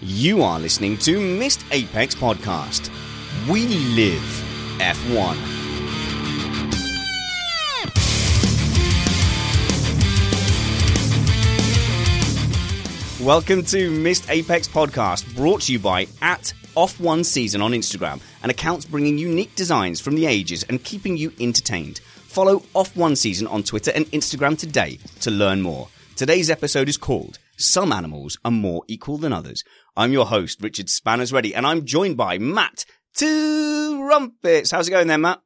You are listening to Missed Apex Podcast. We live F1. Welcome to Missed Apex Podcast, brought to you by at Off One Season on Instagram, an account bringing unique designs from the ages and keeping you entertained. Follow Off One Season on Twitter and Instagram today to learn more. Today's episode is called Some Animals Are More Equal Than Others. I'm your host, Richard Spanners Ready, and I'm joined by Matt Trumpets. How's it going there, Matt?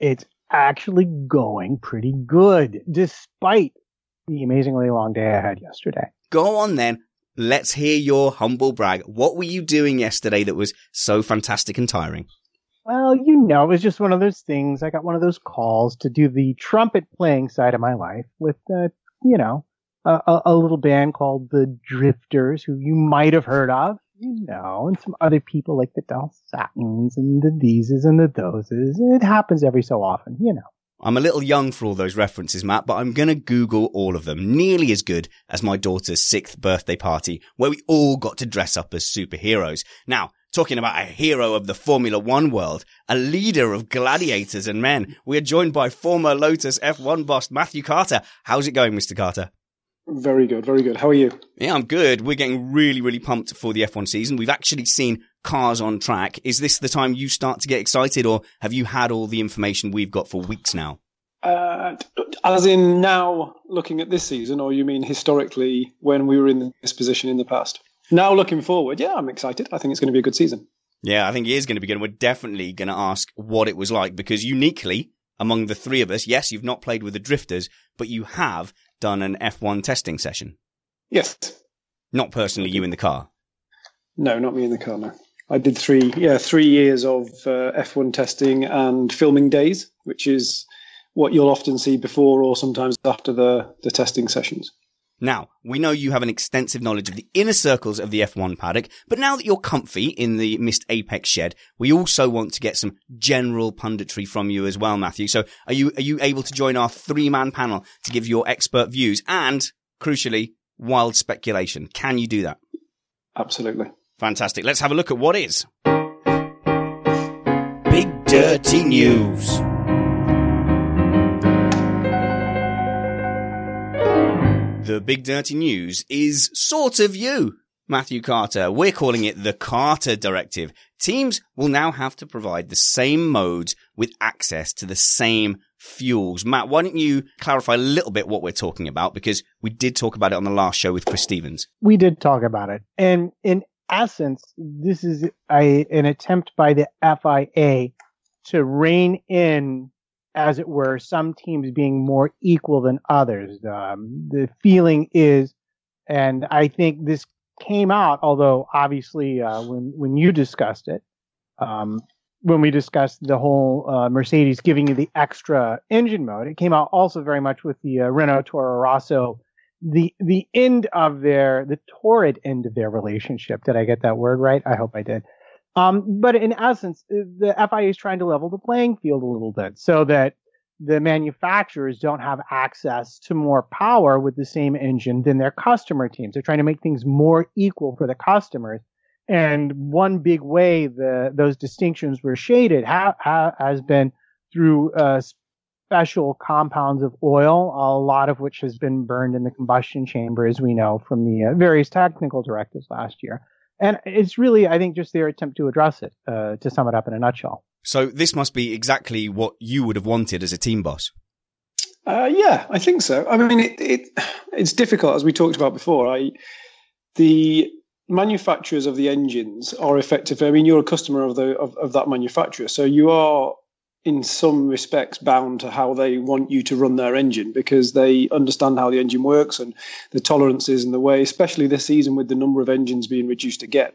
It's actually going pretty good, despite the amazingly long day I had yesterday. Go on then. Let's hear your humble brag. What were you doing yesterday that was so fantastic and tiring? Well, you know, it was just one of those things. I got one of those calls to do the trumpet playing side of my life with, uh, you know, a, a, little band called the Drifters, who you might have heard of, you know, and some other people like the Del-Satins and the Theses and the Thoses. It happens every so often, you know. I'm a little young for all those references, Matt, but I'm going to Google all of them. Nearly as good as my daughter's sixth birthday party, where we all got to dress up as superheroes. Now, talking about a hero of the Formula One world, a leader of gladiators and men, we are joined by former Lotus F1 boss Matthew Carter. How's it going, Mr. Carter? Very good, very good. How are you? Yeah, I'm good. We're getting really, really pumped for the F1 season. We've actually seen cars on track. Is this the time you start to get excited, or have you had all the information we've got for weeks now? Uh, as in now, looking at this season, or you mean historically when we were in this position in the past? Now, looking forward, yeah, I'm excited. I think it's going to be a good season. Yeah, I think it is going to be good. We're definitely going to ask what it was like because uniquely among the three of us, yes, you've not played with the drifters, but you have done an F1 testing session. Yes. Not personally, you in the car. No, not me in the car. No, I did three. Yeah, three years of uh, F1 testing and filming days, which is what you'll often see before or sometimes after the the testing sessions. Now, we know you have an extensive knowledge of the inner circles of the F1 paddock, but now that you're comfy in the Missed Apex shed, we also want to get some general punditry from you as well, Matthew. So are you, are you able to join our three man panel to give your expert views and, crucially, wild speculation? Can you do that? Absolutely. Fantastic. Let's have a look at what is Big Dirty News. The big dirty news is sort of you, Matthew Carter. We're calling it the Carter Directive. Teams will now have to provide the same modes with access to the same fuels. Matt, why don't you clarify a little bit what we're talking about? Because we did talk about it on the last show with Chris Stevens. We did talk about it. And in essence, this is a, an attempt by the FIA to rein in as it were, some teams being more equal than others. Um, the feeling is, and I think this came out, although obviously uh, when when you discussed it, um, when we discussed the whole uh, Mercedes giving you the extra engine mode. It came out also very much with the uh, Renault Toro Rosso, the the end of their the torrid end of their relationship. Did I get that word right? I hope I did. Um, but in essence, uh, the FIA is trying to level the playing field a little bit so that the manufacturers don't have access to more power with the same engine than their customer teams. They're trying to make things more equal for the customers. And one big way the those distinctions were shaded ha, ha, has been through uh, special compounds of oil, a lot of which has been burned in the combustion chamber, as we know from the uh, various technical directives last year. And it's really, I think, just their attempt to address it, uh, to sum it up in a nutshell. So this must be exactly what you would have wanted as a team boss. Uh, yeah, I think so. I mean, it, it it's difficult as we talked about before. I the manufacturers of the engines are effective. I mean, you're a customer of the of, of that manufacturer, so you are in some respects bound to how they want you to run their engine because they understand how the engine works and the tolerances and the way, especially this season with the number of engines being reduced again.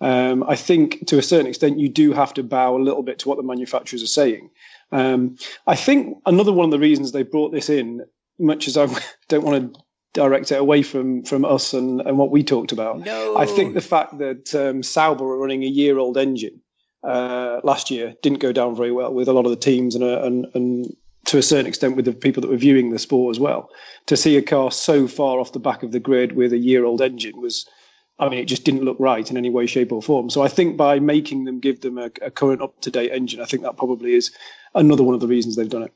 Um, I think to a certain extent you do have to bow a little bit to what the manufacturers are saying. Um, I think another one of the reasons they brought this in, much as I don't want to direct it away from from us and, and what we talked about, no. I think the fact that um, Sauber are running a year old engine uh, last year didn't go down very well with a lot of the teams and, uh, and and to a certain extent with the people that were viewing the sport as well. To see a car so far off the back of the grid with a year old engine was I mean, it just didn't look right in any way, shape, or form. So I think by making them give them a, a current, up to date engine, I think that probably is another one of the reasons they've done it.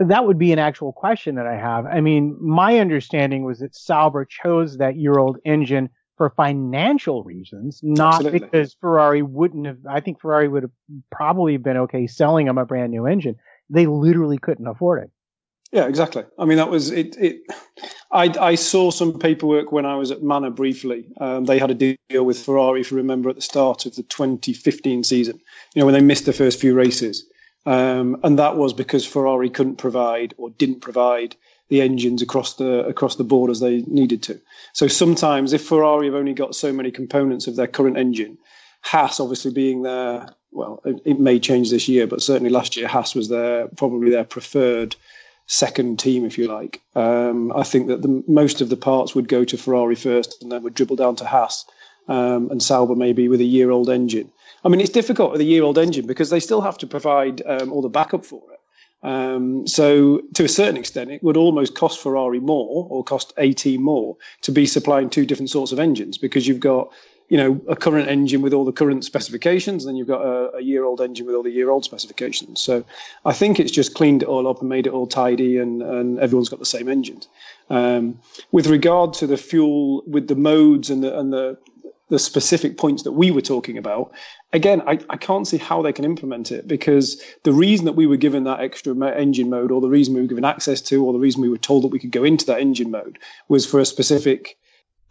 That would be an actual question that I have. I mean, my understanding was that Sauber chose that year old engine for financial reasons, not Absolutely. because Ferrari wouldn't have. I think Ferrari would have probably been okay selling them a brand new engine. They literally couldn't afford it. Yeah, exactly. I mean, that was it. It. I, I saw some paperwork when I was at Manor briefly. Um, they had a deal with Ferrari, if you remember, at the start of the 2015 season. You know, when they missed the first few races, um, and that was because Ferrari couldn't provide or didn't provide the engines across the across the board as they needed to. So sometimes, if Ferrari have only got so many components of their current engine, Haas obviously being their well, it, it may change this year, but certainly last year Haas was their probably their preferred second team, if you like. Um, I think that the, most of the parts would go to Ferrari first and then would dribble down to Haas um, and Sauber maybe with a year old engine. I mean, it's difficult with a year old engine because they still have to provide um, all the backup for it. Um, so, to a certain extent, it would almost cost Ferrari more or cost a team more to be supplying two different sorts of engines because you've got you know, a current engine with all the current specifications, and then you've got a, a year old engine with all the year old specifications. So I think it's just cleaned it all up and made it all tidy, and, and everyone's got the same engines. Um, with regard to the fuel, with the modes and the, and the, the specific points that we were talking about, again, I, I can't see how they can implement it because the reason that we were given that extra engine mode, or the reason we were given access to, or the reason we were told that we could go into that engine mode was for a specific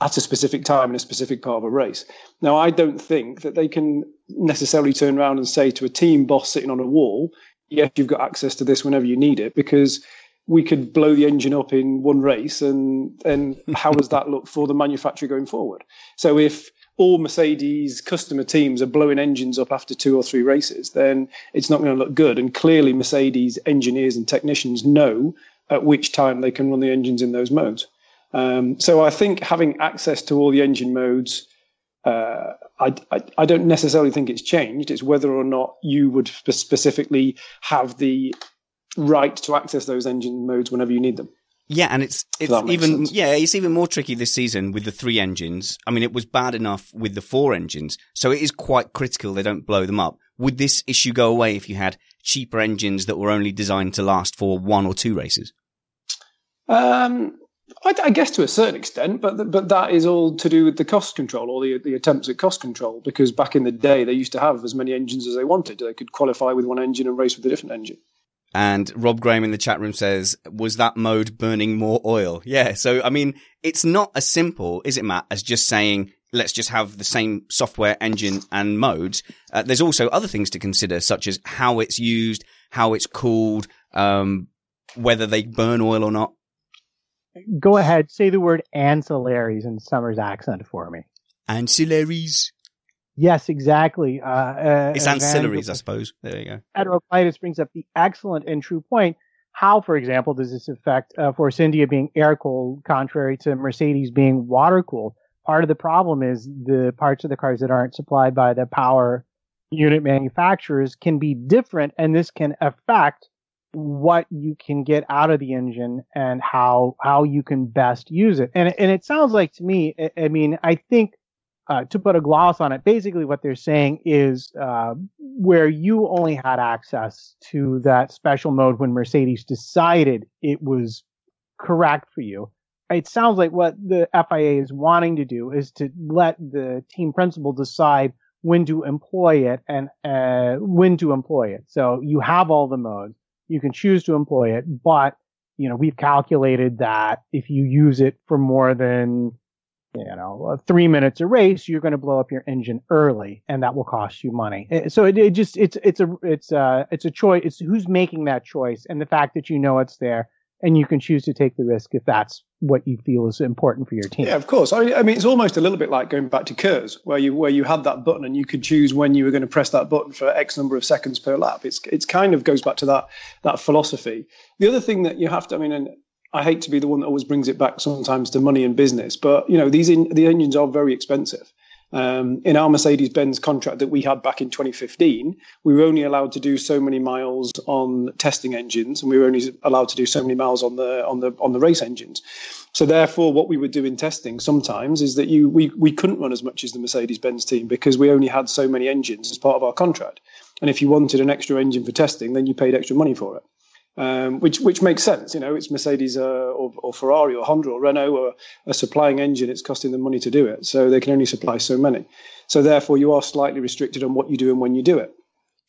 at a specific time in a specific part of a race. Now, I don't think that they can necessarily turn around and say to a team boss sitting on a wall, yes, you've got access to this whenever you need it, because we could blow the engine up in one race. And then how does that look for the manufacturer going forward? So if all Mercedes customer teams are blowing engines up after two or three races, then it's not going to look good. And clearly, Mercedes engineers and technicians know at which time they can run the engines in those modes. Um, so I think having access to all the engine modes, uh, I, I, I, don't necessarily think it's changed. It's whether or not you would specifically have the right to access those engine modes whenever you need them. Yeah, and it's it's even sense. yeah, it's even more tricky this season with the three engines. I mean, it was bad enough with the four engines, so it is quite critical they don't blow them up. Would this issue go away if you had cheaper engines that were only designed to last for one or two races? Um, I, I, guess to a certain extent, but but that is all to do with the cost control or the the attempts at cost control. Because back in the day, they used to have as many engines as they wanted. They could qualify with one engine and race with a different engine. And Rob Graham in the chat room says, "Was that mode burning more oil?" Yeah. So I mean, it's not as simple, is it, Matt, as just saying let's just have the same software engine and modes. Uh, there's also other things to consider, such as how it's used, how it's cooled, um, whether they burn oil or not go ahead, say the word ancillaries in Summer's accent for me. Ancillaries. Yes, exactly. Uh, uh, it's ancillaries, I suppose. There you go. Heteroclitus brings up the excellent and true point. How, for example, does this affect uh, Force India being air cooled, contrary to Mercedes being water cooled? Part of the problem is the parts of the cars that aren't supplied by the power unit manufacturers can be different, and this can affect what you can get out of the engine and how how you can best use it. And and it sounds like to me, I, I mean, I think uh, to put a gloss on it, basically what they're saying is uh, where you only had access to that special mode when Mercedes decided it was correct for you. It sounds like what the FIA is wanting to do is to let the team principal decide when to employ it and uh, when to employ it. So you have all the modes. You can choose to employ it, but you know we've calculated that if you use it for more than you know three minutes a race, you're going to blow up your engine early, and that will cost you money. Eh, so it, it just it's it's a it's a it's a choice. It's who's making that choice, and the fact that you know it's there and you can choose to take the risk if that's what you feel is important for your team. Yeah, of course. I mean, I mean, it's almost a little bit like going back to KERS, where you where you had that button and you could choose when you were going to press that button for X number of seconds per lap. It's it's kind of goes back to that that philosophy. The other thing that you have to, I mean, and I hate to be the one that always brings it back sometimes to money and business, but you know, these in, the engines are very expensive. Um, in our Mercedes Benz contract that we had back in 2015, we were only allowed to do so many miles on testing engines, and we were only allowed to do so many miles on the on the on the race engines. So therefore, what we would do in testing sometimes is that you we we couldn't run as much as the Mercedes Benz team because we only had so many engines as part of our contract. And if you wanted an extra engine for testing, then you paid extra money for it um, which which makes sense. You know, it's Mercedes uh, or, or, Ferrari or Honda or Renault or a supplying engine. It's costing them money to do it, so they can only supply so many. So therefore, you are slightly restricted on what you do and when you do it.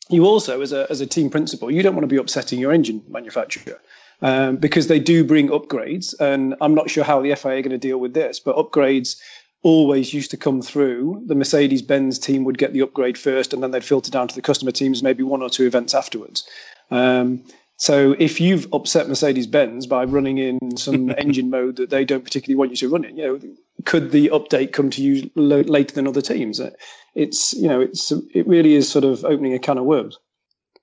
You also, as a as a team principal, you don't want to be upsetting your engine manufacturer. Um, because they do bring upgrades, and I'm not sure how the FIA are going to deal with this, but upgrades always used to come through. The Mercedes Benz team would get the upgrade first, and then they'd filter down to the customer teams maybe one or two events afterwards. Um, so if you've upset Mercedes Benz by running in some engine mode that they don't particularly want you to run in, you know, could the update come to you lo- later than other teams? It's you know, it's it really is sort of opening a can of worms.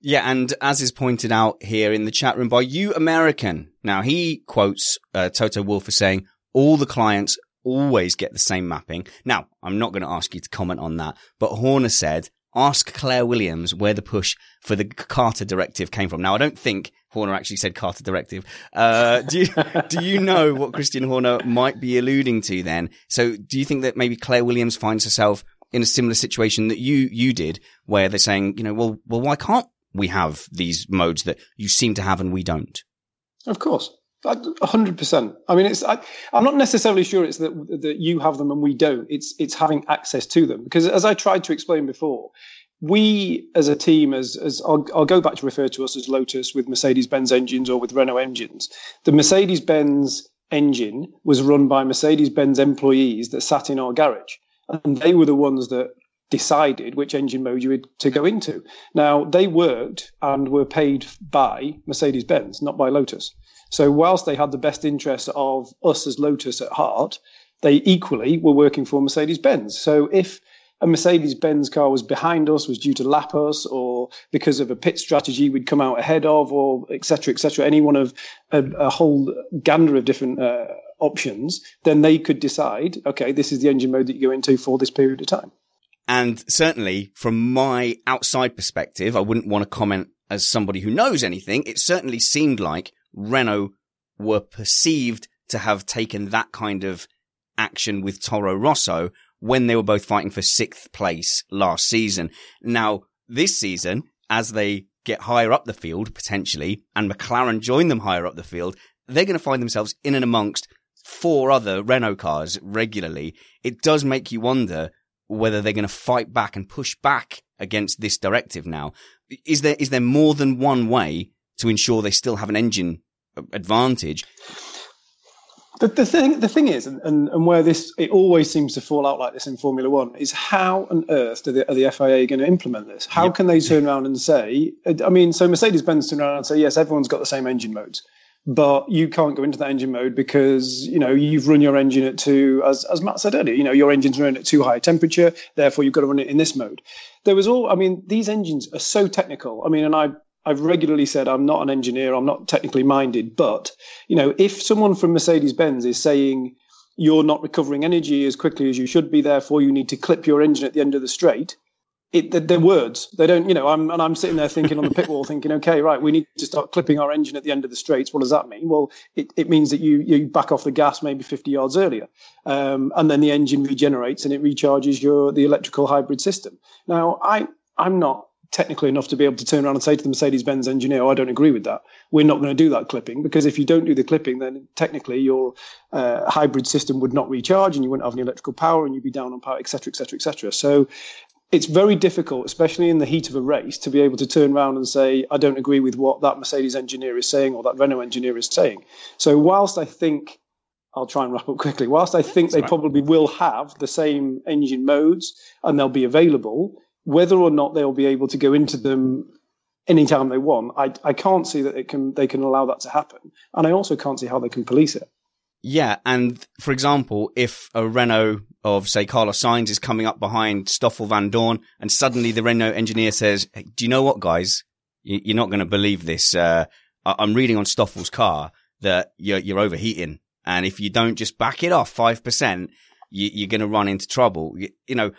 Yeah, and as is pointed out here in the chat room by you American. Now he quotes uh, Toto Wolff as saying all the clients always get the same mapping. Now I'm not going to ask you to comment on that, but Horner said ask Claire Williams where the push for the Carter directive came from. Now, I don't think Horner actually said Carter directive. Uh, do you, do you know what Christian Horner might be alluding to then? So do you think that maybe Claire Williams finds herself in a similar situation that you, you did where they're saying, you know, well, well, why can't we have these modes that you seem to have and we don't? Of course. Hundred percent. I mean, it's. I, am not necessarily sure it's that that you have them and we don't. It's it's having access to them because, as I tried to explain before, we as a team, as as I'll, I'll go back to refer to us as Lotus with Mercedes Benz engines or with Renault engines. The Mercedes Benz engine was run by Mercedes Benz employees that sat in our garage, and they were the ones that decided which engine mode you were to go into. Now they worked and were paid by Mercedes Benz, not by Lotus. So whilst they had the best interests of us as Lotus at heart, they equally were working for Mercedes Benz. So if a Mercedes Benz car was behind us, was due to lap us, or because of a pit strategy we'd come out ahead of, or etc. etc. any one of a, a whole gander of different uh, options, then they could decide, okay, this is the engine mode that you go into for this period of time. And certainly from my outside perspective, I wouldn't want to comment as somebody who knows anything. It certainly seemed like Renault were perceived to have taken that kind of action with Toro Rosso when they were both fighting for sixth place last season. Now, this season, as they get higher up the field, potentially, and McLaren join them higher up the field, they're going to find themselves in and amongst four other Renault cars regularly. It does make you wonder whether they're going to fight back and push back against this directive now. Is there, is there more than one way to ensure they still have an engine uh, advantage? The, the thing, the thing is, and, and, and, where this it always seems to fall out like this in Formula One is how on earth are the, are the FIA going to implement this? How yep. can they turn around and say? Uh, I mean, so Mercedes Benz turn around and say, yes, everyone's got the same engine modes, but you can't go into that engine mode because you know you've run your engine at too, as as Matt said earlier, you know your engine's running at too high a temperature, therefore you've got to run it in this mode. There was all, I mean, these engines are so technical. I mean, and I I've regularly said I'm not an engineer, I'm not technically minded, but you know, if someone from Mercedes Benz is saying you're not recovering energy as quickly as you should be, therefore you need to clip your engine at the end of the straight. It, they're words. They don't, you know. I'm and I'm sitting there thinking on the pit wall, thinking, okay, right, we need to start clipping our engine at the end of the straights. What does that mean? Well, it, it means that you you back off the gas maybe 50 yards earlier, um, and then the engine regenerates and it recharges your the electrical hybrid system. Now, I I'm not technically enough to be able to turn around and say to the Mercedes Benz engineer, oh, I don't agree with that. We're not going to do that clipping because if you don't do the clipping, then technically your uh, hybrid system would not recharge and you wouldn't have any electrical power and you'd be down on power, et cetera, et cetera, et cetera. So it's very difficult, especially in the heat of a race, to be able to turn around and say, I don't agree with what that Mercedes engineer is saying or that Renault engineer is saying. So whilst I think I'll try and wrap up quickly. Whilst I think That's they right. probably will have the same engine modes and they'll be available, whether or not they'll be able to go into them anytime they want, I, I can't see that it can they can allow that to happen, and I also can't see how they can police it. Yeah, and for example, if a Renault of say Carlos Sainz is coming up behind Stoffel Vandoorne, and suddenly the Renault engineer says, hey, "Do you know what, guys? You're not going to believe this. Uh, I'm reading on Stoffel's car that you're, you're overheating, and if you don't just back it off five percent." you, are going to run into trouble. You, you, know,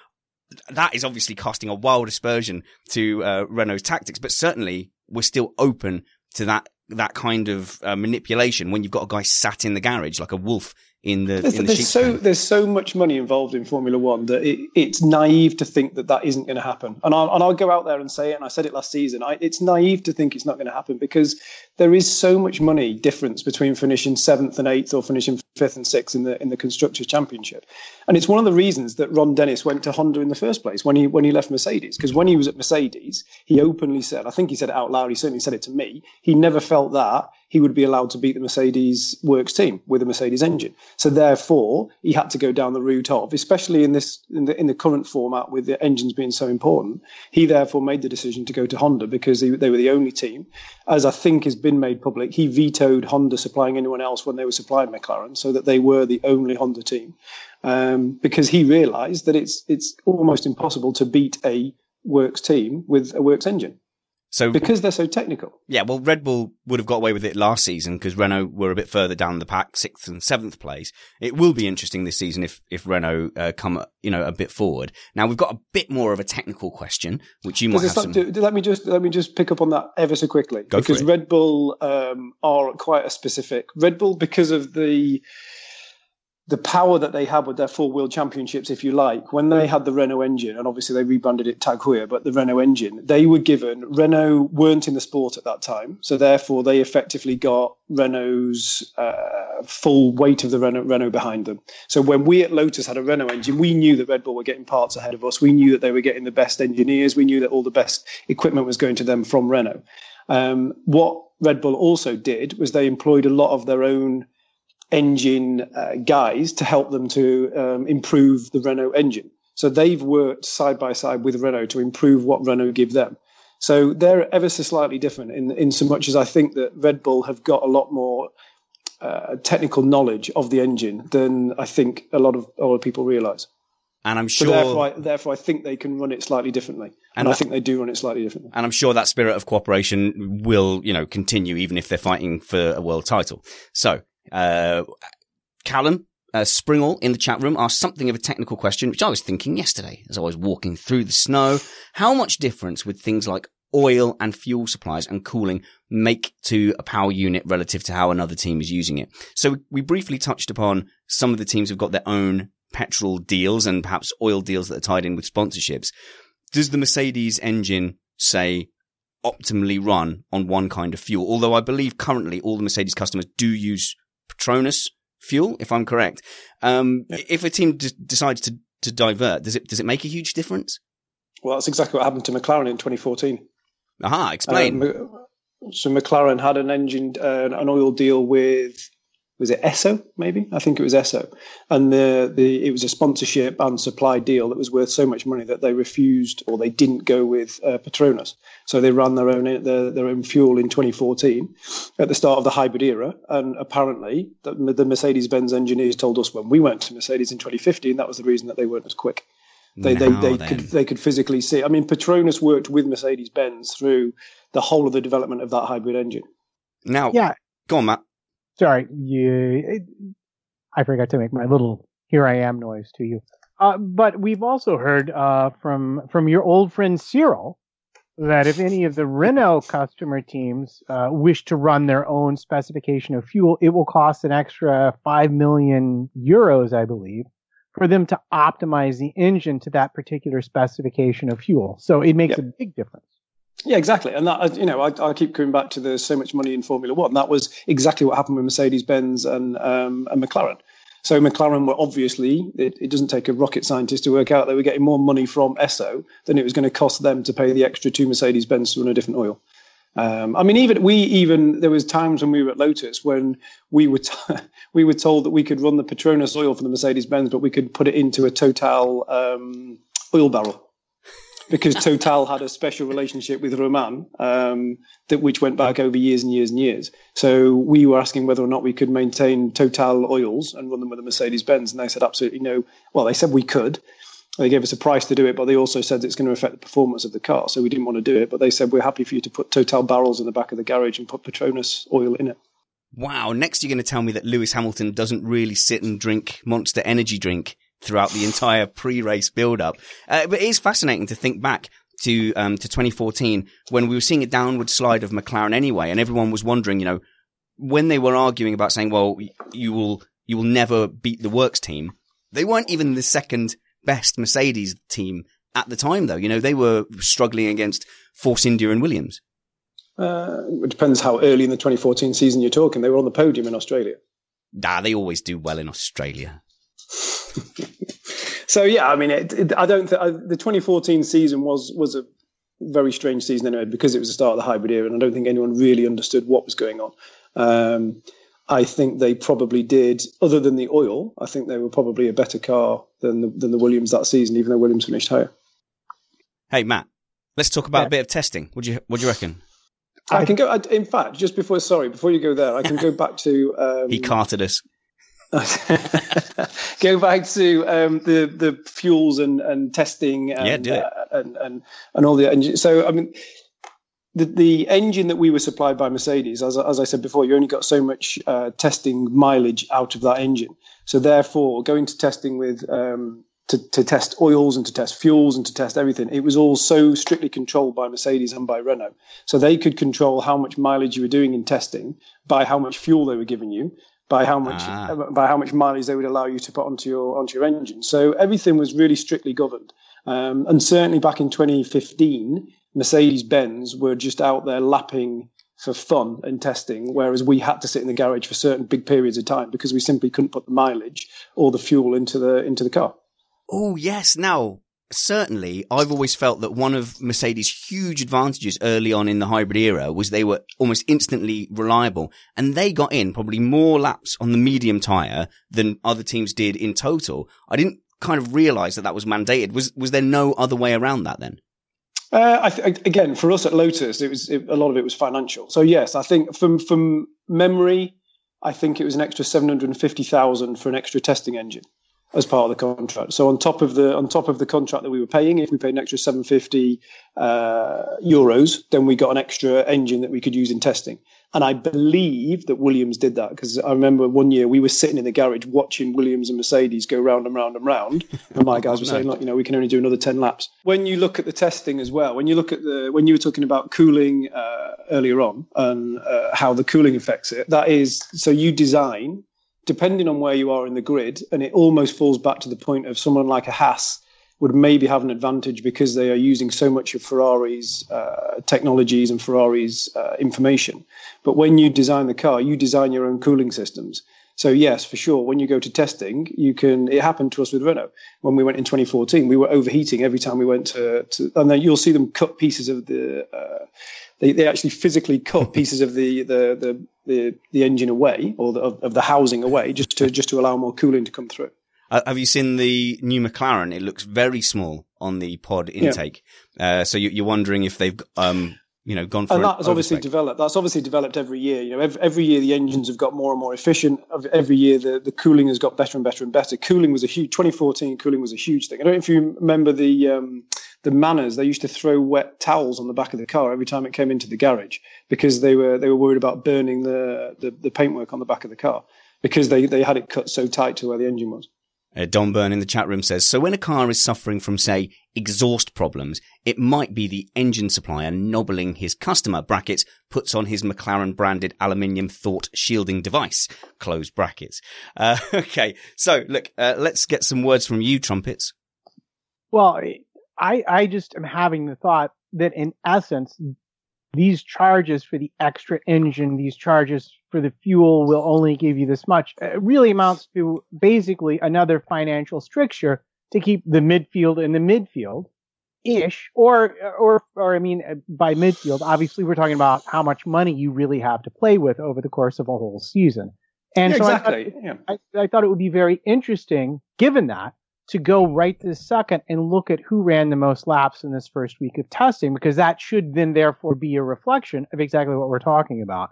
that is obviously casting a wild aspersion to uh, Renault's tactics, but certainly we're still open to that that kind of uh, manipulation when you've got a guy sat in the garage like a wolf in the there's, in the there's so there's so much money involved in Formula One that it, it's naive to think that that isn't going to happen. And I'll, and I'll go out there and say it. And I said it last season. I, it's naive to think it's not going to happen because there is so much money difference between finishing seventh and eighth or finishing fifth and sixth in the in the constructors championship. And it's one of the reasons that Ron Dennis went to Honda in the first place when he when he left Mercedes. Because when he was at Mercedes, he openly said, I think he said it out loud. He certainly said it to me. He never felt that he would be allowed to beat the Mercedes works team with a Mercedes engine. So therefore, he had to go down the route of, especially in this in the in the current format with the engines being so important. He therefore made the decision to go to Honda because they, they were the only team, as I think has been made public. He vetoed Honda supplying anyone else when they were supplying McLaren, so that they were the only Honda team, um, because he realised that it's it's almost impossible to beat a works team with a works engine. So because they're so technical. Yeah, well, Red Bull would have got away with it last season because Renault were a bit further down the pack, sixth and seventh place. It will be interesting this season if if Renault uh, come you know a bit forward. Now we've got a bit more of a technical question, which you might have some... to, let me just let me just pick up on that ever so quickly Go because Red Bull um, are quite a specific Red Bull because of the the power that they had with their four wheel championships, if you like, when they had the Renault engine, and obviously they rebranded it Tag Heuer, but the Renault engine, they were given Renault weren't in the sport at that time, so therefore they effectively got Renault's uh, full weight of the Renault, Renault behind them. So when we at Lotus had a Renault engine, we knew that Red Bull were getting parts ahead of us. We knew that they were getting the best engineers. We knew that all the best equipment was going to them from Renault. Um, what Red Bull also did was they employed a lot of their own engine uh, guys to help them to um, improve the Renault engine. So they've worked side by side with Renault to improve what Renault give them. So they're ever so slightly different in in so much as I think that Red Bull have got a lot more uh, technical knowledge of the engine than I think a lot of a lot of people realise. And I'm sure. So therefore, I, therefore, I think they can run it slightly differently, and, and I think they do run it slightly differently. And I'm sure that spirit of cooperation will, you know, continue even if they're fighting for a world title. So uh, Callum uh, Springall in the chat room asked something of a technical question, which I was thinking yesterday as I was walking through the snow. How much difference would things like oil and fuel supplies and cooling make to a power unit relative to how another team is using it? So we briefly touched upon some of the teams have got their own petrol deals and perhaps oil deals that are tied in with sponsorships. Does the Mercedes engine say optimally run on one kind of fuel? Although I believe currently all the Mercedes customers do use Petronas fuel, if I'm correct. Um, yeah. If a team d- decides to, to divert, does it does it make a huge difference? Well, that's exactly what happened to McLaren in 2014. Aha, explain. Um, so McLaren had an engine, uh, an oil deal with was it Esso maybe I think it was Esso, and the the it was a sponsorship and supply deal that was worth so much money that they refused or they didn't go with uh, Petronas, so they ran their own their, their own fuel in 2014 at the start of the hybrid era, and apparently the, the Mercedes Benz engineers told us when we went to Mercedes in 2015 that was the reason that they weren't as quick. They, they, they could they could physically see. I mean, Petronas worked with Mercedes Benz through the whole of the development of that hybrid engine. Now, Yeah. go on, Matt. Sorry, you, I forgot to make my little "here I am" noise to you. Uh, but we've also heard uh, from from your old friend Cyril that if any of the Renault customer teams uh, wish to run their own specification of fuel, it will cost an extra five million euros, I believe, for them to optimize the engine to that particular specification of fuel. So it makes Yep. a big difference. Yeah, exactly. And that, you know, I, I keep coming back to there's so much money in Formula One. That was exactly what happened with Mercedes Benz and um, and McLaren. So McLaren were obviously it, it doesn't take a rocket scientist to work out they were getting more money from Esso than it was going to cost them to pay the extra to Mercedes Benz to run a different oil. Um, I mean, even we even there was times when we were at Lotus when we were t- we were told that we could run the Petronas oil for the Mercedes Benz, but we could put it into a Total um, oil barrel because Total had a special relationship with Roman, um, that which went back over years and years and years. So we were asking whether or not we could maintain Total oils and run them with a Mercedes Benz, and they said absolutely no. Well, they said we could. They gave us a price to do it, but they also said it's going to affect the performance of the car, so we didn't want to do it. But they said we're happy for you to put Total barrels in the back of the garage and put Petronas oil in it. Wow. Next, you're going to tell me that Lewis Hamilton doesn't really sit and drink Monster Energy drink throughout the entire pre-race build-up. Uh, but it is fascinating to think back to um, to 2014 when we were seeing a downward slide of McLaren anyway, and everyone was wondering, you know, when they were arguing about saying, "Well, you will you will never beat the works team," they weren't even the second best Mercedes team at the time, though. You know, they were struggling against Force India and Williams. Uh, it depends how early in the 2014 season you're talking. They were on the podium in Australia. Ah, they always do well in Australia. So yeah, I mean, it, it, I don't. Th- I, the 2014 season was was a very strange season anyway because it was the start of the hybrid era, and I don't think anyone really understood what was going on. Um, I think they probably did, other than the oil. I think they were probably a better car than the, than the Williams that season, even though Williams finished higher. Hey, Matt, let's talk about Yeah. a bit of testing. What do you What do you reckon? I can go. In fact, just before, sorry, before you go there, I can go back to. Um, He carted us. go back to um, the the fuels and, and testing and, Yeah, do it. uh, and, and and all the engine. So I mean, the the engine that we were supplied by Mercedes, as as I said before, you only got so much uh, testing mileage out of that engine. So therefore, going to testing with um, to, to test oils and to test fuels and to test everything, it was all so strictly controlled by Mercedes and by Renault. So they could control how much mileage you were doing in testing by how much fuel they were giving you by how much Ah. by how much mileage they would allow you to put onto your onto your engine. So everything was really strictly governed. Um, and certainly back in 2015, Mercedes Benz were just out there lapping for fun and testing, whereas we had to sit in the garage for certain big periods of time because we simply couldn't put the mileage or the fuel into the into the car. Oh, yes. Now, certainly, I've always felt that one of Mercedes' huge advantages early on in the hybrid era was they were almost instantly reliable and they got in probably more laps on the medium tyre than other teams did in total. I didn't kind of realize that that was mandated. Was, was there no other way around that then? Uh, th- again, for us at Lotus, it was it, a lot of it was financial. So yes, I think from from memory, I think it was an extra seven hundred and fifty thousand for an extra testing engine as part of the contract. So on top of the on top of the contract that we were paying, if we paid an extra seven fifty uh, euros, then we got an extra engine that we could use in testing. And I believe that Williams did that because I remember one year we were sitting in the garage watching Williams and Mercedes go round and round and round, and my guys were saying, "Look, you know, we can only do another ten laps." When you look at the testing as well, when you look at the when you were talking about cooling uh, earlier on and uh, how the cooling affects it, that is so you design depending on where you are in the grid, and it almost falls back to the point of someone like a Haas would maybe have an advantage because they are using so much of Ferrari's uh, technologies and Ferrari's uh, information. But when you design the car, you design your own cooling systems. So yes, for sure, when you go to testing, you can. It happened to us with Renault when we went in 2014. We were overheating every time we went to, to and then you'll see them cut pieces of the. Uh, they, they actually physically cut pieces of the the the the, the engine away or the, of, of the housing away just to just to allow more cooling to come through. Uh, have you seen the new McLaren? It looks very small on the pod intake. Yeah. Uh, so you, are wondering if they've um, you know, gone for. And that's obviously developed. That's obviously developed every year. You know, every, every, year the engines have got more and more efficient. Every year the, the cooling has got better and better and better. Cooling was a huge. 2014 cooling was a huge thing. I don't know if you remember the um, the Manors. They used to throw wet towels on the back of the car every time it came into the garage because they were they were worried about burning the the, the paintwork on the back of the car because they they had it cut so tight to where the engine was. Uh, Don Byrne in the chat room says, so when a car is suffering from, say, exhaust problems, it might be the engine supplier nobbling his customer, brackets, puts on his McLaren branded aluminium thought shielding device, close brackets. Uh, okay. So look, uh, let's get some words from you, trumpets. Well, I, I just am having the thought that in essence, these charges for the extra engine, these charges for the fuel will only give you this much. It really amounts to basically another financial stricture to keep the midfield in the midfield ish or or or I mean by midfield obviously we're talking about how much money you really have to play with over the course of a whole season. And yeah, so exactly. I thought, yeah. I, I thought it would be very interesting given that to go right this second and look at who ran the most laps in this first week of testing because that should then therefore be a reflection of exactly what we're talking about.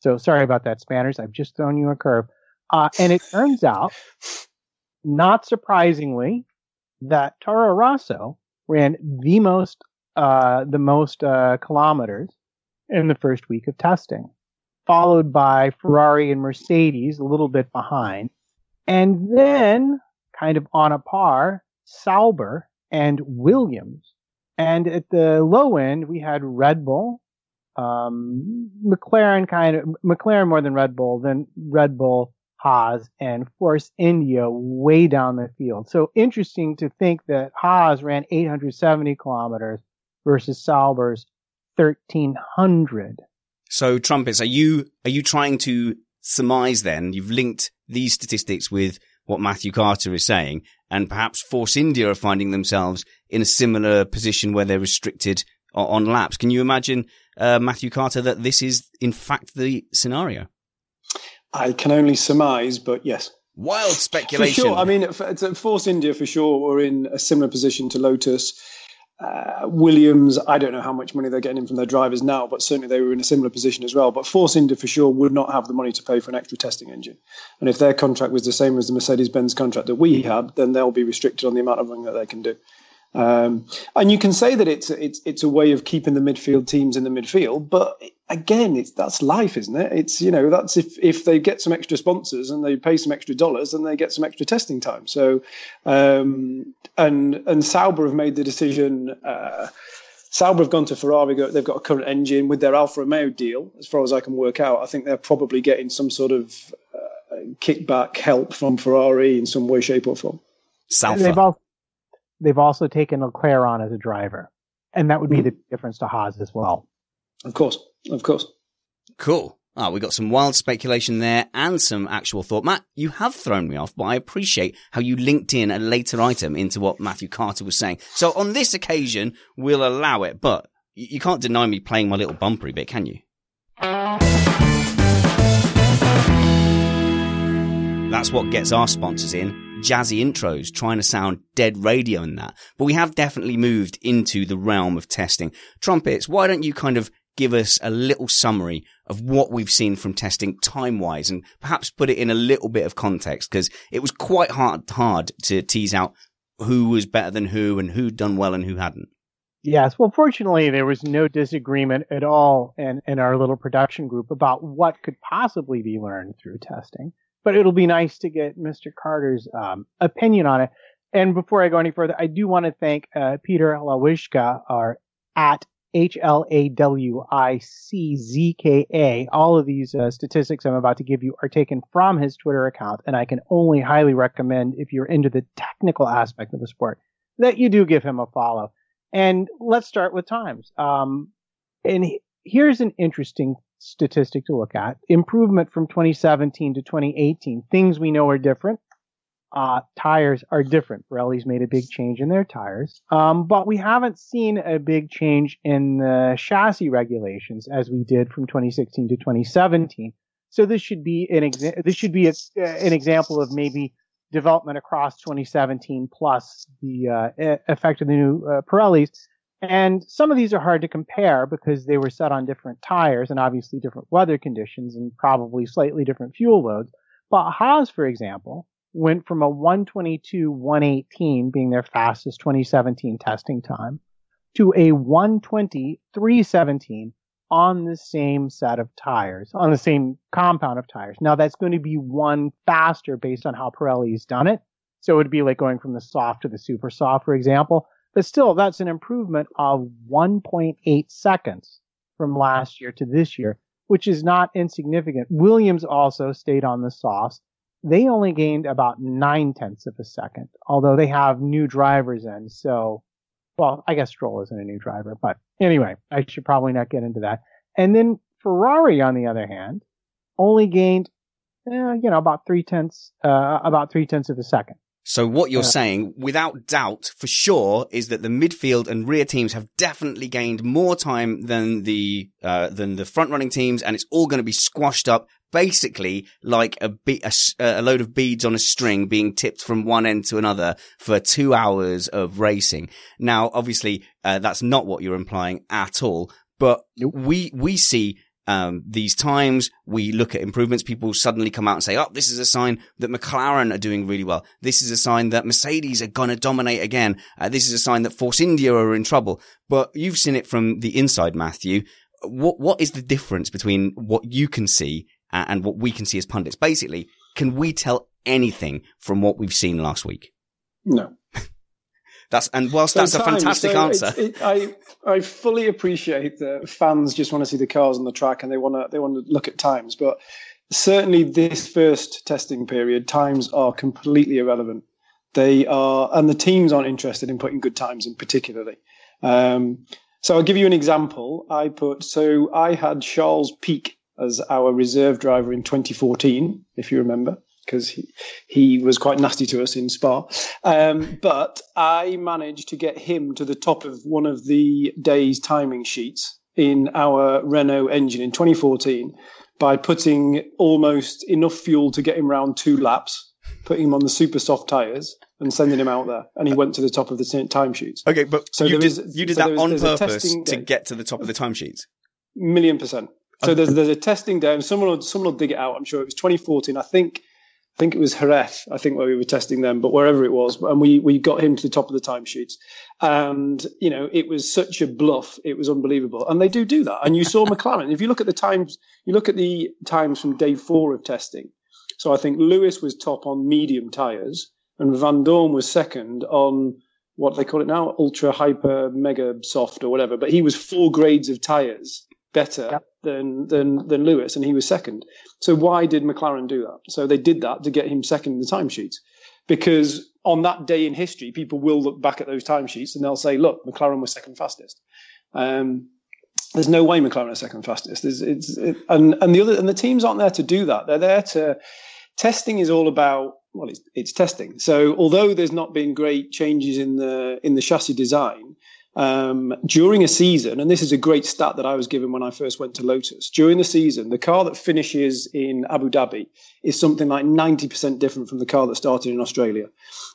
So sorry about that, Spanners. I've just thrown you a curve. Uh, and it turns out, not surprisingly, that Toro Rosso ran the most, uh, the most uh, kilometers in the first week of testing, followed by Ferrari and Mercedes a little bit behind. And then kind of on a par, Sauber and Williams. And at the low end, we had Red Bull, um, McLaren kind of, McLaren more than Red Bull, then Red Bull, Haas, and Force India way down the field. So interesting to think that Haas ran 870 kilometers versus Sauber's 1300. So trumpets, are you, are you trying to surmise then? You've linked these statistics with what Matthew Carter is saying, and perhaps Force India are finding themselves in a similar position where they're restricted on, laps. Can you imagine, uh, Matthew Carter, that this is in fact the scenario? I can only surmise, but yes. Wild speculation. For sure. I mean, Force India for sure were in a similar position to Lotus. Uh, Williams, I don't know how much money they're getting in from their drivers now, but certainly they were in a similar position as well. But Force India for sure would not have the money to pay for an extra testing engine. And if their contract was the same as the Mercedes Benz contract that we had, then they'll be restricted on the amount of running that they can do. Um, and you can say that it's it's it's a way of keeping the midfield teams in the midfield, but again, it's that's life, isn't it? It's you know that's if if they get some extra sponsors and they pay some extra dollars, then they get some extra testing time. So, um, and and Sauber have made the decision. Uh, Sauber have gone to Ferrari. They've got a current engine with their Alfa Romeo deal. As far as I can work out, I think they're probably getting some sort of uh, kickback help from Ferrari in some way, shape, or form. Sauber. They've also taken Leclerc on as a driver, and that would be mm-hmm. the difference to Haas as well. Of course, of course. Cool. Ah, we got some wild speculation there and some actual thought. Matt, you have thrown me off, but I appreciate how you linked in a later item into what Matthew Carter was saying. So on this occasion, we'll allow it, but you can't deny me playing my little bumpery bit, can you? That's what gets our sponsors in jazzy intros, trying to sound dead radio and that. But we have definitely moved into the realm of testing. Trumpets, why don't you kind of give us a little summary of what we've seen from testing time wise and perhaps put it in a little bit of context because it was quite hard, hard to tease out who was better than who and who'd done well and who hadn't. Yes. Well, fortunately, there was no disagreement at all in, in our little production group about what could possibly be learned through testing but it'll be nice to get Mr. Carter's um, opinion on it. And before I go any further, I do want to thank uh, Peter Hlawiczka, our at H L A W I C Z K A. All of these uh, statistics I'm about to give you are taken from his Twitter account, and I can only highly recommend if you're into the technical aspect of the sport that you do give him a follow. And let's start with times. Um, and here's an interesting statistic to look at. Improvement from 2017 to 2018. Things we know are different. Uh, tires are different. Pirelli's made a big change in their tires, um, but we haven't seen a big change in the chassis regulations as we did from 2016 to 2017. So this should be an exa- this should be a, an example of maybe development across 2017 plus the uh, effect of the new uh, Pirellis. And some of these are hard to compare because they were set on different tires and obviously different weather conditions and probably slightly different fuel loads. But Haas, for example, went from a 122 118 being their fastest 2017 testing time to a 120 317 on the same set of tires, on the same compound of tires. Now that's going to be one faster based on how Pirelli's done it. So it would be like going from the soft to the super soft, for example. But still, that's an improvement of 1.8 seconds from last year to this year, which is not insignificant. Williams also stayed on the softs. They only gained about nine tenths of a second, although they have new drivers in. So, well, I guess Stroll isn't a new driver, but anyway, I should probably not get into that. And then Ferrari, on the other hand, only gained, eh, you know, about three tenths, uh, about three tenths of a second. So what you're yeah. saying, without doubt, for sure, is that the midfield and rear teams have definitely gained more time than the uh, than the front running teams, and it's all going to be squashed up, basically like a, be- a, a load of beads on a string being tipped from one end to another for two hours of racing. Now, obviously, uh, that's not what you're implying at all, but nope. we we see um, these times. We look at improvements. People suddenly come out and say, "Oh, this is a sign that McLaren are doing really well. This is a sign that Mercedes are going to dominate again. Uh, this is a sign that Force India are in trouble." But you've seen it from the inside, Matthew. What what is the difference between what you can see and what we can see as pundits? Basically, can we tell anything from what we've seen last week? No. That's and whilst that's a fantastic so answer, it, I I fully appreciate that fans just want to see the cars on the track and they want to they want to look at times, but certainly this first testing period, times are completely irrelevant. They are, and the teams aren't interested in putting good times in particularly. Um, so I'll give you an example. I put so I had Charles Pic as our reserve driver in 2014, if you remember because he, he was quite nasty to us in Spa. Um, but I managed to get him to the top of one of the day's timing sheets in our Renault engine in 2014 by putting almost enough fuel to get him around two laps, putting him on the super soft tyres. And sending him out there, and he went to the top of the timesheets. Okay, but so you did, you did so that on purpose to get to the top of the timesheets. Million percent. So there's there's a testing day, and someone will, someone will dig it out. I'm sure it was 2014. I think I think it was Jerez, I think where we were testing them, but wherever it was, and we we got him to the top of the timesheets, and you know it was such a bluff, it was unbelievable, and they do do that. And you saw McLaren. If you look at the times, you look at the times from day four of testing. So I think Lewis was top on medium tires, and Vandoorne was second on what they call it now, ultra hyper mega soft or whatever. But he was four grades of tires better yep. than than than Lewis, and he was second. So why did McLaren do that? So they did that to get him second in the timesheets, because on that day in history, people will look back at those timesheets and they'll say, "Look, McLaren was second fastest." Um, there's no way McLaren is second fastest. There's, it's, it, and and the other and the teams aren't there to do that. They're there to testing is all about well, it's, it's testing. So although there's not been great changes in the in the chassis design, um, during a season, and this is a great stat that I was given when I first went to Lotus. During the season, the car that finishes in Abu Dhabi is something like 90% different from the car that started in Australia.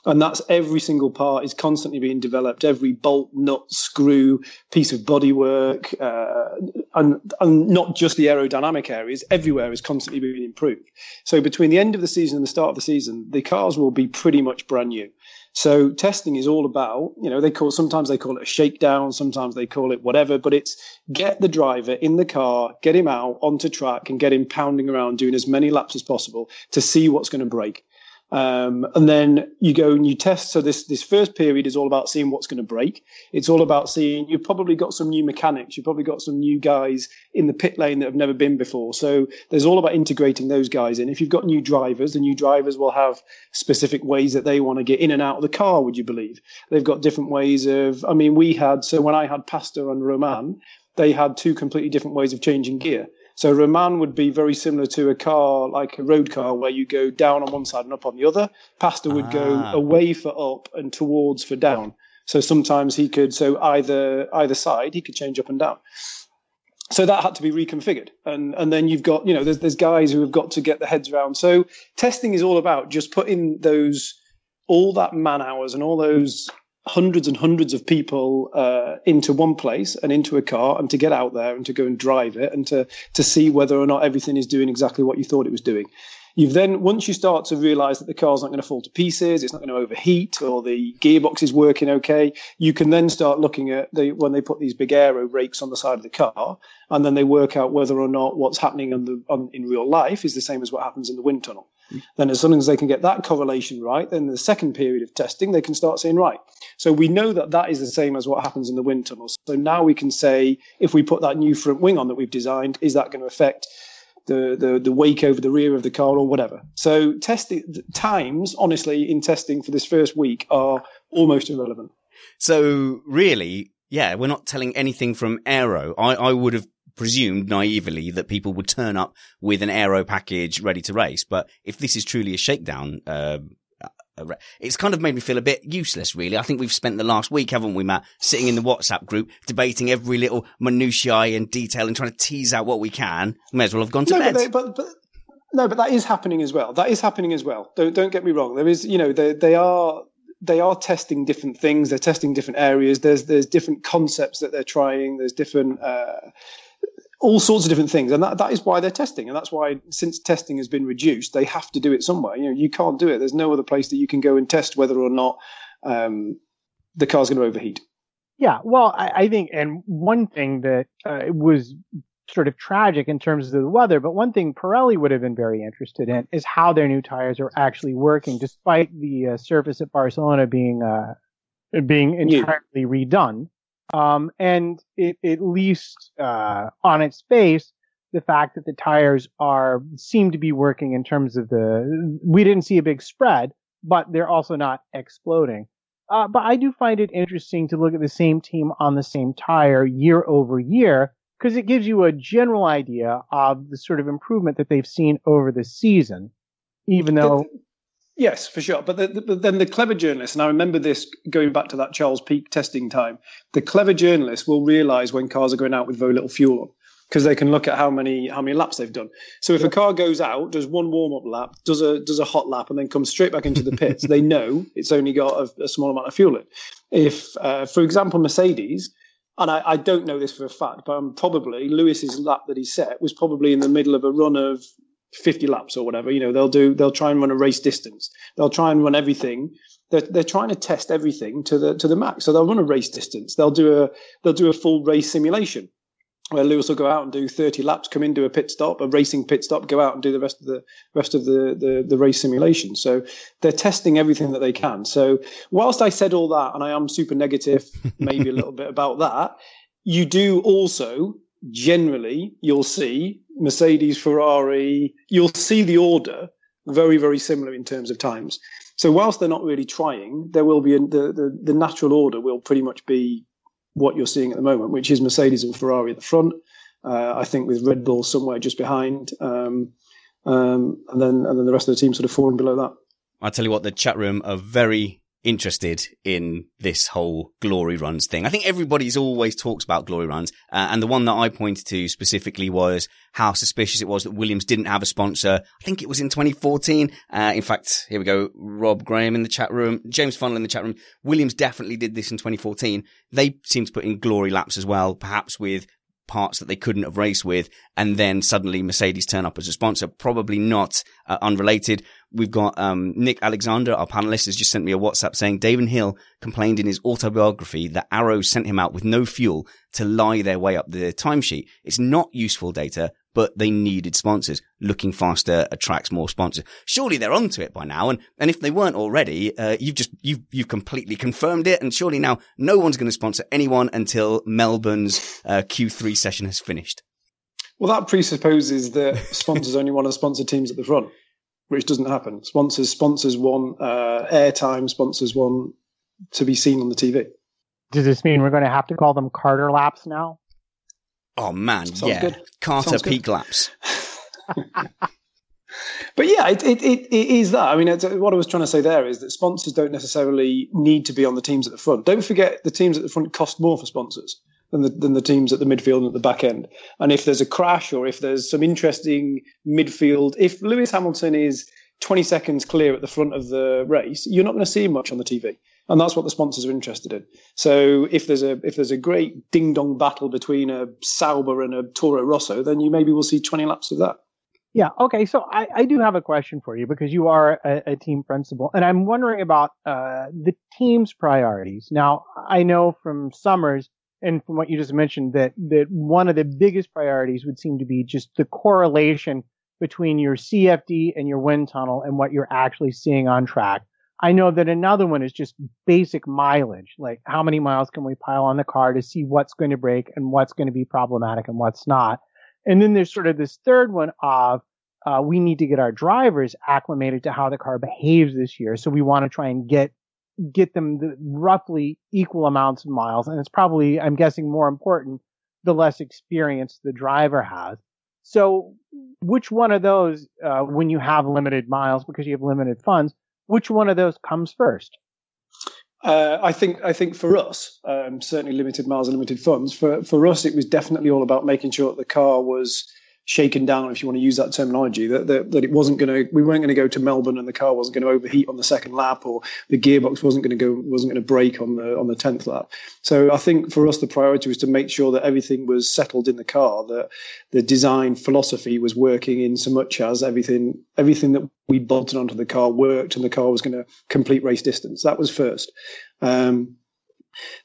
And that's every single part is constantly being developed. Every bolt, nut, screw, piece of bodywork, uh, and, and not just the aerodynamic areas, everywhere is constantly being improved. So between the end of the season and the start of the season, the cars will be pretty much brand new. So testing is all about, you know, they call sometimes they call it a shakedown, sometimes they call it whatever, but it's get the driver in the car, get him out onto track and get him pounding around doing as many laps as possible to see what's going to break. Um, and then you go and you test. So this this first period is all about seeing what's going to break. It's all about seeing you've probably got some new mechanics. You've probably got some new guys in the pit lane that have never been before. So there's all about integrating those guys in. If you've got new drivers, the new drivers will have specific ways that they want to get in and out of the car. Would you believe they've got different ways of? I mean, we had so when I had Pastor and Romain, they had two completely different ways of changing gear. So Romain would be very similar to a car, like a road car, where you go down on one side and up on the other. Pastor would ah. go away for up and towards for down. So sometimes he could, so either either side, he could change up and down. So that had to be reconfigured, and and then you've got, you know, there's there's guys who have got to get their heads around. So testing is all about just putting those all that man hours and all those hundreds and hundreds of people uh, into one place and into a car and to get out there and to go and drive it and to to see whether or not everything is doing exactly what you thought it was doing. You've then once you start to realize that the car's not going to fall to pieces, it's not going to overheat, or the gearbox is working okay, you can then start looking at the when they put these big aero rakes on the side of the car, and then they work out whether or not what's happening on the on, in real life is the same as what happens in the wind tunnel. Then, as soon as they can get that correlation right, then the second period of testing, they can start saying, right, so we know that that is the same as what happens in the wind tunnel. So now we can say, if we put that new front wing on that we've designed, is that going to affect the, the, the wake over the rear of the car or whatever? So testing times, honestly, in testing for this first week are almost irrelevant. So really, yeah, we're not telling anything from Aero. I, I would have presumed naively that people would turn up with an aero package ready to race. But if this is truly a shakedown, uh, it's kind of made me feel a bit useless, really. I think we've spent the last week, haven't we, Matt, sitting in the WhatsApp group, debating every little minutiae and detail and trying to tease out what we can. May as well have gone to no, bed. But, they, but, but, no, but that is happening as well. That is happening as well. Don't don't get me wrong. There is, you know, they they are they are testing different things. They're testing different areas. There's there's different concepts that they're trying. There's different. Uh, all sorts of different things, and that, that is why they're testing, and that's why since testing has been reduced, they have to do it somewhere. You know, you can't do it. There's no other place that you can go and test whether or not um, the car's going to overheat. Yeah, well, I, I, think, and one thing that uh, was sort of tragic in terms of the weather, but one thing Pirelli would have been very interested in is how their new tires are actually working, despite the uh, surface at Barcelona being uh, being entirely yeah. redone. Um, and it, at least uh, on its face, the fact that the tires are seem to be working in terms of the we didn't see a big spread, but they're also not exploding. Uh, but I do find it interesting to look at the same team on the same tire year over year because it gives you a general idea of the sort of improvement that they've seen over the season, even though Yes, for sure. But, the, the, but, then the clever journalist, and I remember this going back to that Charles Pic testing time, the clever journalist will realize when cars are going out with very little fuel on because they can look at how many how many laps they've done. So if yeah. a car goes out, does one warm up lap, does a does a hot lap, and then comes straight back into the pits, they know it's only got a, a small amount of fuel in. If, uh, for example, Mercedes, and I, I, don't know this for a fact, but I'm probably Lewis's lap that he set was probably in the middle of a run of 50 laps or whatever. You know, they'll do, they'll try and run a race distance. They'll try and run everything. They're, they're trying to test everything to the, to the max. So they'll run a race distance. They'll do a, they'll do a full race simulation where Lewis will go out and do 30 laps, come in, do a pit stop, a racing pit stop, go out and do the rest of the rest of the, the, the race simulation. So they're testing everything that they can. So whilst I said all that, and I am super negative, maybe a little bit about that, you do also generally you'll see Mercedes, Ferrari, you'll see the order very, very similar in terms of times. So whilst they're not really trying, there will be a, the, the, the natural order will pretty much be what you're seeing at the moment, which is Mercedes and Ferrari at the front. Uh, I think with Red Bull somewhere just behind, um, um, and then and then the rest of the team sort of falling below that. I tell you what, the chat room are very interested in this whole glory runs thing. I think everybody's always talks about glory runs. Uh, and the one that I pointed to specifically was how suspicious it was that Williams didn't have a sponsor. I think it was in 2014. Uh, in fact, here we go. Rob Graham in the chat room, James Funnel in the chat room. Williams definitely did this in 2014. They seem to put in glory laps as well, perhaps with parts that they couldn't have raced with. And then suddenly Mercedes turn up as a sponsor. Probably not uh, unrelated. We've got um, Nick Alexander, our panelist, has just sent me a WhatsApp saying Damon Hill complained in his autobiography that Arrows sent him out with no fuel to lie their way up the timesheet. It's not useful data, but they needed sponsors. Looking faster attracts more sponsors. Surely they're onto it by now. And, and if they weren't already, uh, you've just, you've, you've completely confirmed it. And surely now no one's going to sponsor anyone until Melbourne's uh, Q3 session has finished. Well, that presupposes that sponsors only want to sponsor teams at the front which doesn't happen. Sponsors sponsors want uh, airtime, sponsors want to be seen on the TV. Does this mean we're going to have to call them Carter laps now? Oh man, Sounds yeah, good. Carter Sounds good. peak laps. But yeah, it, it, it, it is that. I mean, it's, what I was trying to say there is that sponsors don't necessarily need to be on the teams at the front. Don't forget the teams at the front cost more for sponsors than the, than the teams at the midfield and at the back end. And if there's a crash or if there's some interesting midfield, if Lewis Hamilton is 20 seconds clear at the front of the race, you're not going to see him much on the TV. And that's what the sponsors are interested in. So if there's a if there's a great ding dong battle between a Sauber and a Toro Rosso, then you maybe will see 20 laps of that. Yeah. Okay. So I, I do have a question for you because you are a, a team principal, and I'm wondering about uh, the team's priorities. Now, I know from Summers and from what you just mentioned that that one of the biggest priorities would seem to be just the correlation between your CFD and your wind tunnel and what you're actually seeing on track. I know that another one is just basic mileage, like how many miles can we pile on the car to see what's going to break and what's going to be problematic and what's not. And then there's sort of this third one of uh, we need to get our drivers acclimated to how the car behaves this year. So we want to try and get get them the roughly equal amounts of miles. And it's probably, I'm guessing, more important the less experience the driver has. So which one of those, uh, when you have limited miles because you have limited funds, which one of those comes first? Uh, I think I think for us, um, certainly limited miles and limited funds. For for us, it was definitely all about making sure that the car was shaken down, if you want to use that terminology, that that, that it wasn't going to, we weren't going to go to Melbourne and the car wasn't going to overheat on the second lap, or the gearbox wasn't going to go, wasn't going to break on the on the tenth lap. So I think for us, the priority was to make sure that everything was settled in the car, that the design philosophy was working in so much as everything everything that we bolted onto the car worked, and the car was going to complete race distance. That was first. Um,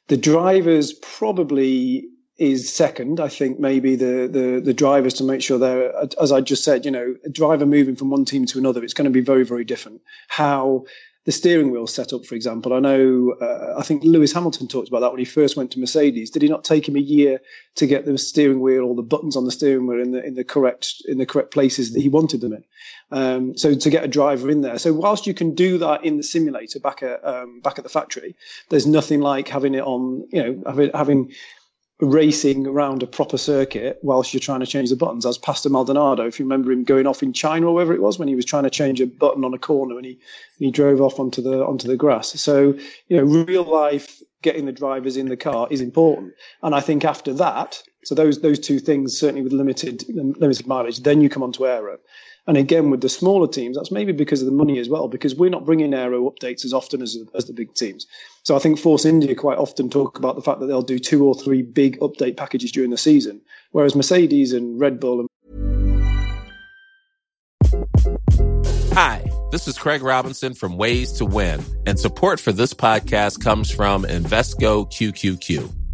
the drivers probably is second. I think maybe the, the the drivers to make sure they're, as I just said, you know, a driver moving from one team to another, it's going to be very very different. How the steering wheel set up, for example. I know, uh, I think Lewis Hamilton talked about that when he first went to Mercedes. Did he not take him a year to get the steering wheel or the buttons on the steering wheel in the in the correct in the correct places that he wanted them in? Um, so to get a driver in there. So whilst you can do that in the simulator back at um, back at the factory, there's nothing like having it on, you know, having, having racing around a proper circuit whilst you're trying to change the buttons. As Pastor Maldonado, if you remember him going off in China or wherever it was when he was trying to change a button on a corner and he he drove off onto the onto the grass. So you know, real life getting the drivers in the car is important. And I think after that, so those those two things certainly with limited limited mileage, then you come on to aero. And again, with the smaller teams, that's maybe because of the money as well, because we're not bringing aero updates as often as, as the big teams. So I think Force India quite often talk about the fact that they'll do two or three big update packages during the season, whereas Mercedes and Red Bull and Hi, this is Craig Robinson from Ways to Win, and support for this podcast comes from Invesco QQQ.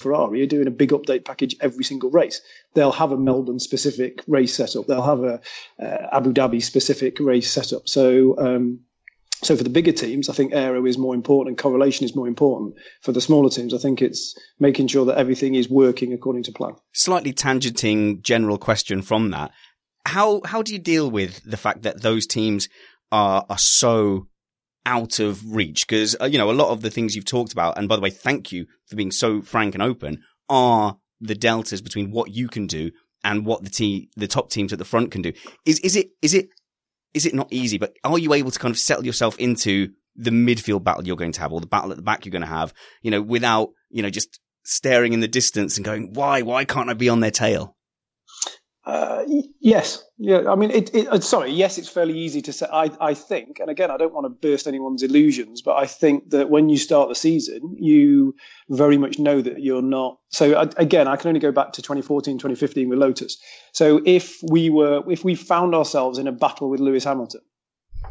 Ferrari are doing a big update package every single race. They'll have a Melbourne specific race setup. They'll have a uh, Abu Dhabi specific race setup. So um, So for the bigger teams, I think aero is more important and correlation is more important. For the smaller teams, I think it's making sure that everything is working according to plan. Slightly tangenting general question from that. How how do you deal with the fact that those teams are are so out of reach? Because uh, you know a lot of the things you've talked about, and by the way, thank you for being so frank and open, are the deltas between what you can do and what the te- the top teams at the front can do. Is is it is it is it not easy? But are you able to kind of settle yourself into the midfield battle you're going to have, or the battle at the back you're going to have? You know, without you know just staring in the distance and going, why why can't I be on their tail? Uh, yes, yeah. I mean, it, it, uh, sorry. Yes, it's fairly easy to say. I, I think, and again, I don't want to burst anyone's illusions, but I think that when you start the season, you very much know that you're not. So again, I can only go back to 2014, 2015 with Lotus. So if we were, if we found ourselves in a battle with Lewis Hamilton,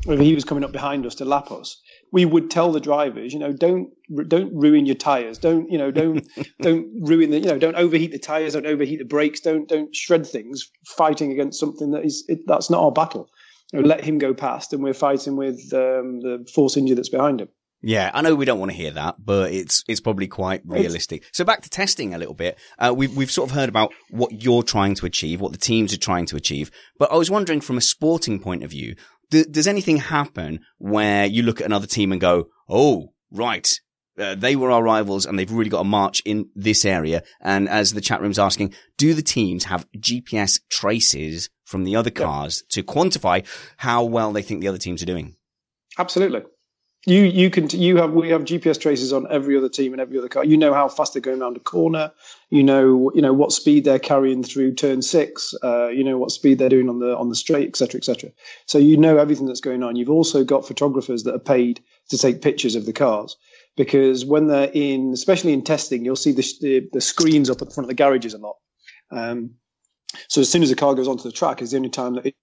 if he was coming up behind us to lap us, we would tell the drivers, you know, don't don't ruin your tires, don't you know, don't don't ruin the, you know, don't overheat the tires, don't overheat the brakes, don't don't shred things, fighting against something that is it, that's not our battle. You know, let him go past, and we're fighting with um, the Force India that's behind him. Yeah, I know we don't want to hear that, but it's it's probably quite realistic. So back to testing a little bit. Uh, we've we've sort of heard about what you're trying to achieve, what the teams are trying to achieve, but I was wondering from a sporting point of view, does anything happen where you look at another team and go, "Oh, right, uh, they were our rivals and they've really got a march in this area. And as the chat room's asking, do the teams have GPS traces from the other cars yeah. to quantify how well they think the other teams are doing? Absolutely. You you can you have we have GPS traces on every other team and every other car. You know how fast they're going around a corner. You know you know what speed they're carrying through turn six. Uh, you know what speed they're doing on the on the straight, etc. etc. So you know everything that's going on. You've also got photographers that are paid to take pictures of the cars because when they're in, especially in testing, you'll see the the, the screens up at the front of the garages a lot. Um, so as soon as the car goes onto the track, is the only time that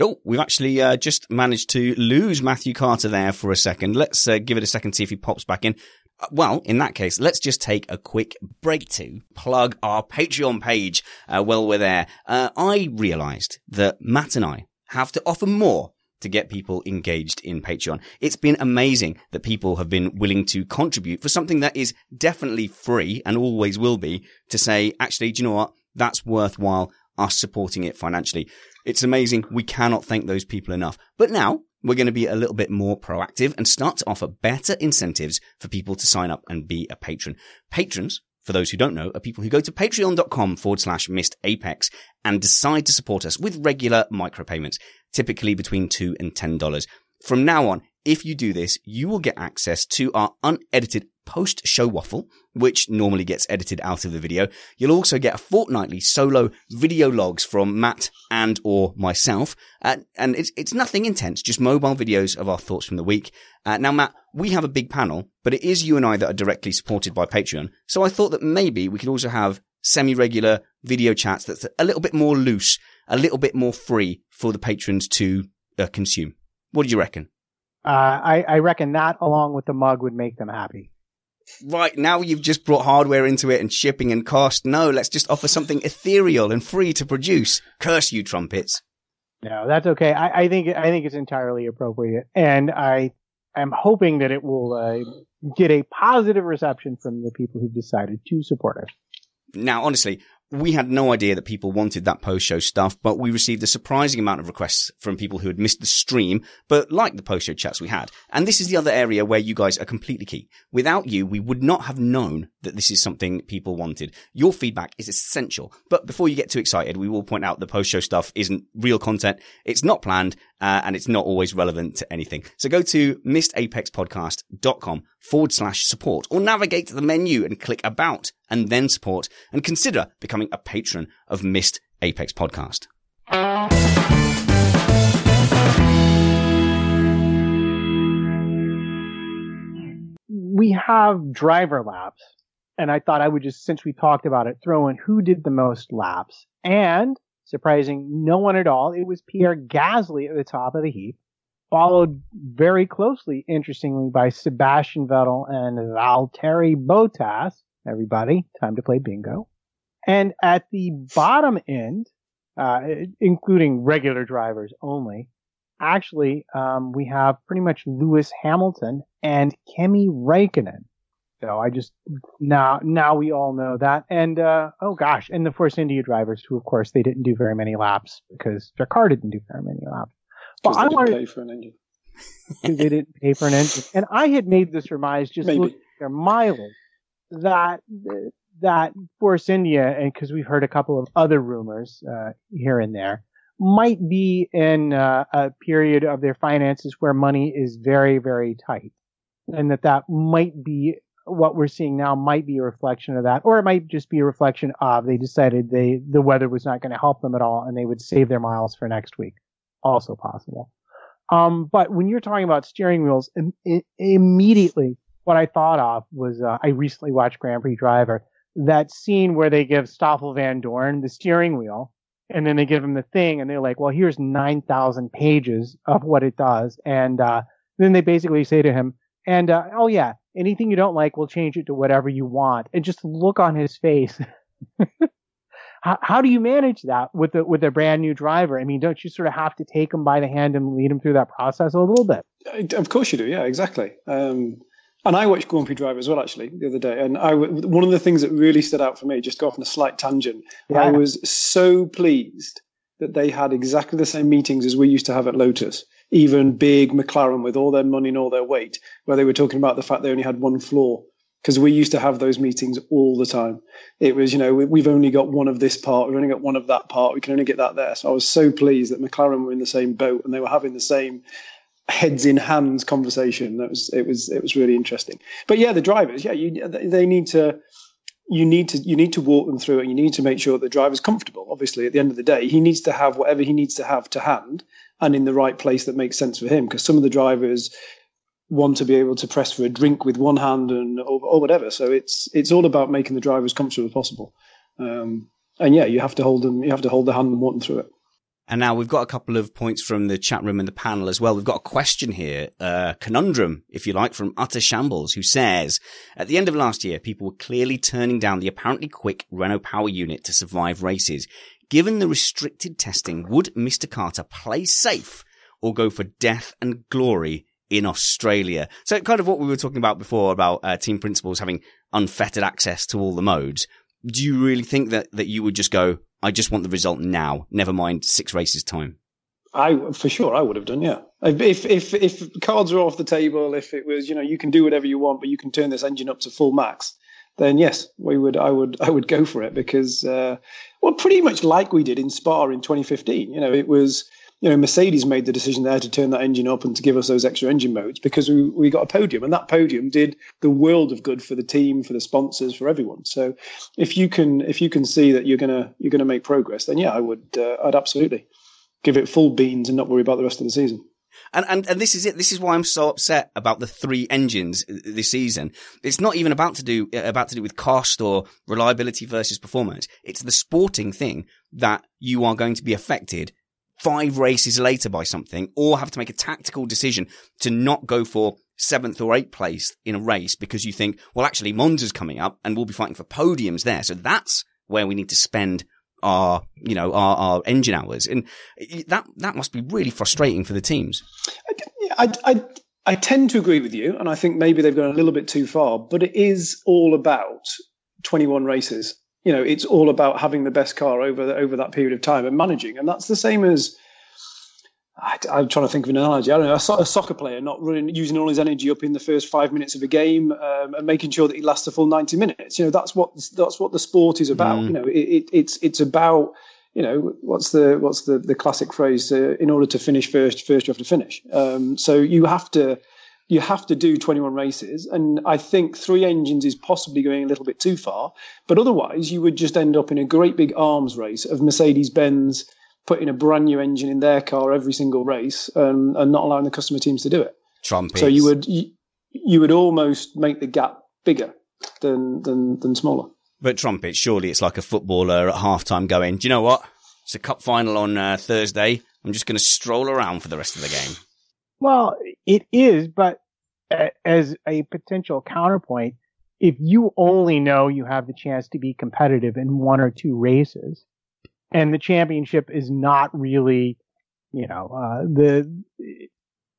Oh, we've actually uh, just managed to lose Matthew Carter there for a second. Let's uh, give it a second, see if he pops back in. Uh, well, in that case, let's just take a quick break to plug our Patreon page uh, while we're there. Uh, I realized that Matt and I have to offer more to get people engaged in Patreon. It's been amazing that people have been willing to contribute for something that is definitely free and always will be to say, actually, do you know what? That's worthwhile us supporting it financially. It's amazing. We cannot thank those people enough. But now we're going to be a little bit more proactive and start to offer better incentives for people to sign up and be a patron. Patrons, for those who don't know, are people who go to patreon.com forward slash missed apex and decide to support us with regular micropayments, typically between two and ten dollars. From now on, if you do this, you will get access to our unedited post show waffle, which normally gets edited out of the video. You'll also get a fortnightly solo video logs from Matt and or myself. Uh, and it's, it's nothing intense, just mobile videos of our thoughts from the week. Uh, now, Matt, we have a big panel, but it is you and I that are directly supported by Patreon. So I thought that maybe we could also have semi-regular video chats that's a little bit more loose, a little bit more free for the patrons to uh, consume. What do you reckon? Uh, I, I reckon that along with the mug would make them happy. Right, now you've just brought hardware into it and shipping and cost. No, let's just offer something ethereal and free to produce. Curse you, trumpets. No, that's okay. I, I think I think it's entirely appropriate, and I am hoping that it will uh, get a positive reception from the people who've decided to support it. Now, honestly, we had no idea that people wanted that post show stuff, but we received a surprising amount of requests from people who had missed the stream, but liked the post show chats we had. And this is the other area where you guys are completely key. Without you, we would not have known that this is something people wanted. Your feedback is essential. But before you get too excited, we will point out the post show stuff isn't real content. It's not planned, uh, and it's not always relevant to anything. So go to missedapexpodcast.com forward slash support or navigate to the menu and click about and then support and consider becoming a patron of Missed Apex Podcast. We have driver laps, and I thought I would just, since we talked about it, throw in who did the most laps. And surprising no one at all, it was Pierre Gasly at the top of the heap followed very closely, interestingly, by Sebastian Vettel and Valtteri Bottas. Everybody, time to play bingo. And at the bottom end, uh, including regular drivers only, actually, um, we have pretty much Lewis Hamilton and Kimi Raikkonen. So I just now now we all know that. And uh, oh gosh, and the Force India drivers, who of course they didn't do very many laps because their car didn't do very many laps. But I wanted pay for an engine. they didn't pay for an engine, and I had made the surmise just Maybe. looking at their mileage that that Force India, and because we've heard a couple of other rumors uh, here and there, might be in uh, a period of their finances where money is very, very tight, and that that might be what we're seeing now might be a reflection of that, or it might just be a reflection of they decided they the weather was not going to help them at all, and they would save their miles for next week. Also possible. Um, but when you're talking about steering wheels, Im- immediately what I thought of was uh, I recently watched Grand Prix Driver. That scene where they give Stoffel Vandoorne the steering wheel, and then they give him the thing, and they're like, "Well, here's nine thousand pages of what it does," and uh, then they basically say to him, "And uh, oh yeah, anything you don't like, we'll change it to whatever you want." And just look on his face. how, how do you manage that with a with a brand new driver? I mean, don't you sort of have to take him by the hand and lead him through that process a little bit? Of course you do. Yeah, exactly. Um, and I watched Grand Prix Driver as well, actually, the other day. And I, one of the things that really stood out for me, just go off on a slight tangent, I was so pleased that they had exactly the same meetings as we used to have at Lotus. Even big McLaren with all their money and all their weight, where they were talking about the fact they only had one floor. Because we used to have those meetings all the time. It was, you know, we, we've only got one of this part, we've only got one of that part, we can only get that there. So I was so pleased that McLaren were in the same boat and they were having the same heads in hands conversation. That was it was it was really interesting. But yeah, the drivers, yeah, you they need to you need to you need to walk them through it. You need to make sure the driver's comfortable. Obviously, at the end of the day, he needs to have whatever he needs to have to hand and in the right place that makes sense for him. Because some of the drivers want to be able to press for a drink with one hand and or, or whatever. So it's it's all about making the driver as comfortable as possible. Um, and yeah, you have to hold them. You have to hold their hand and walk them through it. And now we've got a couple of points from the chat room and the panel as well. We've got a question here, uh, conundrum, if you like, from Utter Shambles, who says, at the end of last year, people were clearly turning down the apparently quick Renault power unit to survive races. Given the restricted testing, would Mr. Carter play safe or go for death and glory in Australia? So kind of what we were talking about before about uh, team principals having unfettered access to all the modes. Do you really think that, that you would just go, I just want the result now, never mind six races time? I for sure I would have done, yeah. If if if cards are off the table, if it was you know you can do whatever you want, but you can turn this engine up to full max, then yes, we would. I would I would go for it because uh, well, pretty much like we did in Spa in 2015. You know, it was you know Mercedes made the decision there to turn that engine up and to give us those extra engine modes because we we got a podium, and that podium did the world of good for the team, for the sponsors, for everyone. So if you can if you can see that you're gonna you're gonna make progress, then yeah, I would uh, I'd absolutely give it full beans and not worry about the rest of the season. And, and, and this is it. This is why I'm so upset about the three engines uh, this season. It's not even about to do, uh, about to do with cost or reliability versus performance. It's the sporting thing that you are going to be affected five races later by something or have to make a tactical decision to not go for seventh or eighth place in a race because you think, well, actually Monza's coming up and we'll be fighting for podiums there. So that's where we need to spend our, you know, our, our engine hours. And that, that must be really frustrating for the teams. I, I, I tend to agree with you, and I think maybe they've gone a little bit too far, but it is all about 21 races. You know, it's all about having the best car over over that period of time and managing, and that's the same as I, am trying to think of an analogy. I don't know a, so- a, soccer player not running, using all his energy up in the first five minutes of a game um, and making sure that he lasts the full 90 minutes. You know, that's what that's what the sport is about. Mm. You know, it, it, it's it's about you know what's the what's the the classic phrase uh, in order to finish first first you have to finish um, so you have to you have to do 21 races and i think three engines is possibly going a little bit too far but otherwise you would just end up in a great big arms race of mercedes benz putting a brand new engine in their car every single race um, and not allowing the customer teams to do it Trumpets. so you would you, you would almost make the gap bigger than than than smaller but trumpet, surely it's like a footballer at halftime going, do you know what? It's a cup final on uh, Thursday. I'm just going to stroll around for the rest of the game. Well, it is, but as a potential counterpoint, if you only know you have the chance to be competitive in one or two races and the championship is not really you know, uh, the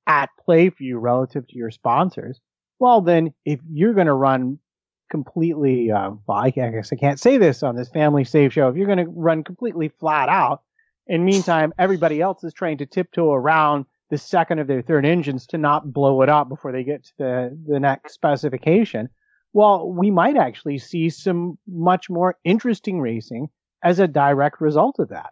at play for you relative to your sponsors, well, then if you're going to run completely, uh, well, I guess I can't say this on this family safe show. If you're going to run completely flat out, in meantime, everybody else is trying to tiptoe around the second of their third engines to not blow it up before they get to the, the next specification. Well, we might actually see some much more interesting racing as a direct result of that.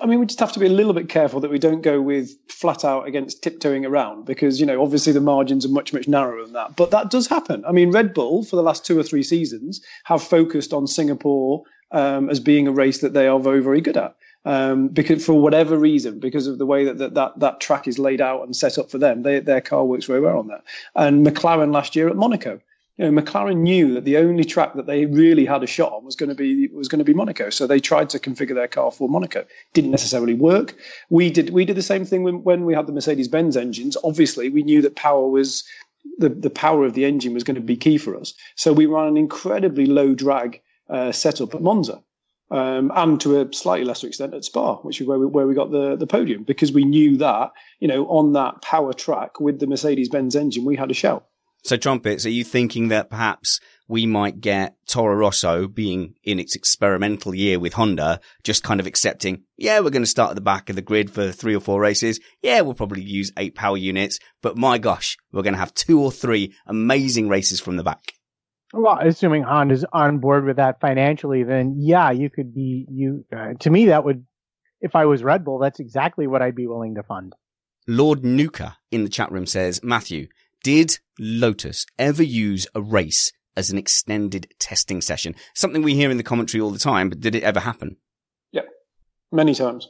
I mean, we just have to be a little bit careful that we don't go with flat out against tiptoeing around because, you know, obviously the margins are much, much narrower than that. But that does happen. I mean, Red Bull, for the last two or three seasons, have focused on Singapore um, as being a race that they are very, very good at. Um, because for whatever reason, because of the way that, that that, that track is laid out and set up for them, they, their car works very well on that. And McLaren last year at Monaco, you know, McLaren knew that the only track that they really had a shot on was going to be was going to be Monaco. So they tried to configure their car for Monaco. Didn't necessarily work. We did we did the same thing when, when we had the Mercedes Benz engines. Obviously, we knew that power was the the power of the engine was going to be key for us. So we ran an incredibly low drag uh, setup at Monza. Um, and to a slightly lesser extent at Spa, which is where we, where we got the, the podium, because we knew that, you know, on that power track with the Mercedes Benz engine, we had a shout. So trumpets, are you thinking that perhaps we might get Toro Rosso being in its experimental year with Honda, just kind of accepting, yeah, we're going to start at the back of the grid for three or four races. Yeah, we'll probably use eight power units, but my gosh, we're going to have two or three amazing races from the back. Well, assuming Honda's on board with that financially, then yeah, you could be you. Uh, to me, that would, if I was Red Bull, that's exactly what I'd be willing to fund. Lord Nuka in the chat room says, Matthew, did Lotus ever use a race as an extended testing session? Something we hear in the commentary all the time, but did it ever happen? Yeah, many times.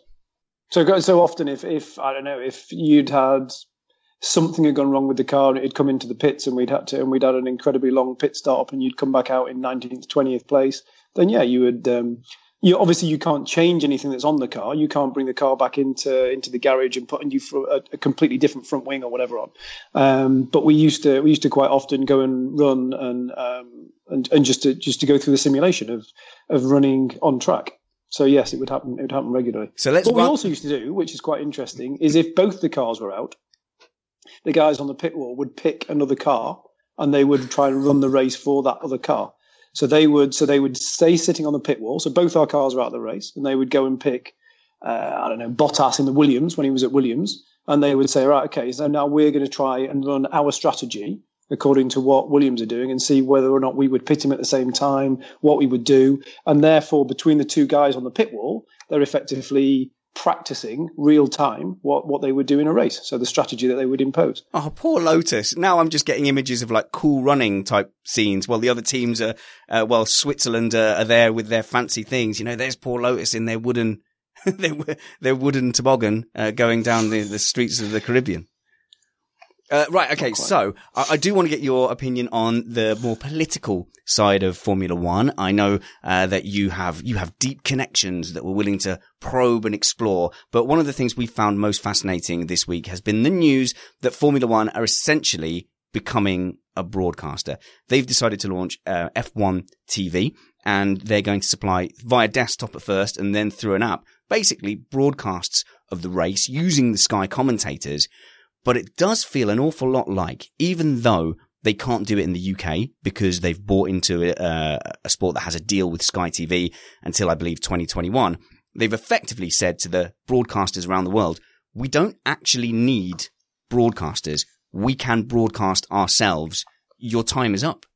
So, so often, if, if I don't know, if you'd had something had gone wrong with the car and it'd come into the pits and we'd had to, and we'd had an incredibly long pit stop and you'd come back out in 19th, 20th place, then yeah, you would, um, you obviously you can't change anything that's on the car. You can't bring the car back into into the garage and put a new a, a completely different front wing or whatever on. Um, but we used to we used to quite often go and run and um, and and just to just to go through the simulation of of running on track. So yes, it would happen. It would happen regularly. So let's. What run- we also used to do, which is quite interesting, is if both the cars were out, the guys on the pit wall would pick another car and they would try and run the race for that other car. So they would so they would stay sitting on the pit wall. So both our cars were out of the race, and they would go and pick uh, I don't know Bottas in the Williams when he was at Williams, and they would say, right, okay, so now we're going to try and run our strategy according to what Williams are doing, and see whether or not we would pit him at the same time, what we would do, and therefore between the two guys on the pit wall, they're effectively practicing real time what, what they would do in a race. So the strategy that they would impose. Oh, poor Lotus. Now I'm just getting images of like cool running type scenes while the other teams are, uh, well, Switzerland are there with their fancy things. You know, there's poor Lotus in their wooden, their, their wooden toboggan, uh, going down the, the streets of the Caribbean. Uh, right. Okay. So I, I, do want to get your opinion on the more political side of Formula One. I know uh, that you have you have deep connections that we're willing to probe and explore. But one of the things we found most fascinating this week has been the news that Formula One are essentially becoming a broadcaster. They've decided to launch uh, F1 TV, and they're going to supply via desktop at first, and then through an app, basically broadcasts of the race using the Sky commentators but it does feel an awful lot like, even though they can't do it in the UK because they've bought into a, uh, a sport that has a deal with Sky TV until I believe 2021. They've effectively said to the broadcasters around the world, we don't actually need broadcasters. We can broadcast ourselves. Your time is up.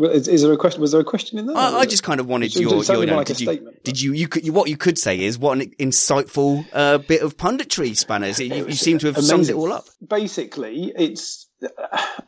Is, is, there a question? Was there a question in there? I, I just kind of wanted it, your, your, you know, like did, you, statement. did you, you could, what you could say is what an insightful uh, bit of punditry, Spanners. You, you seem to have Amazing. summed it all up. Basically, it's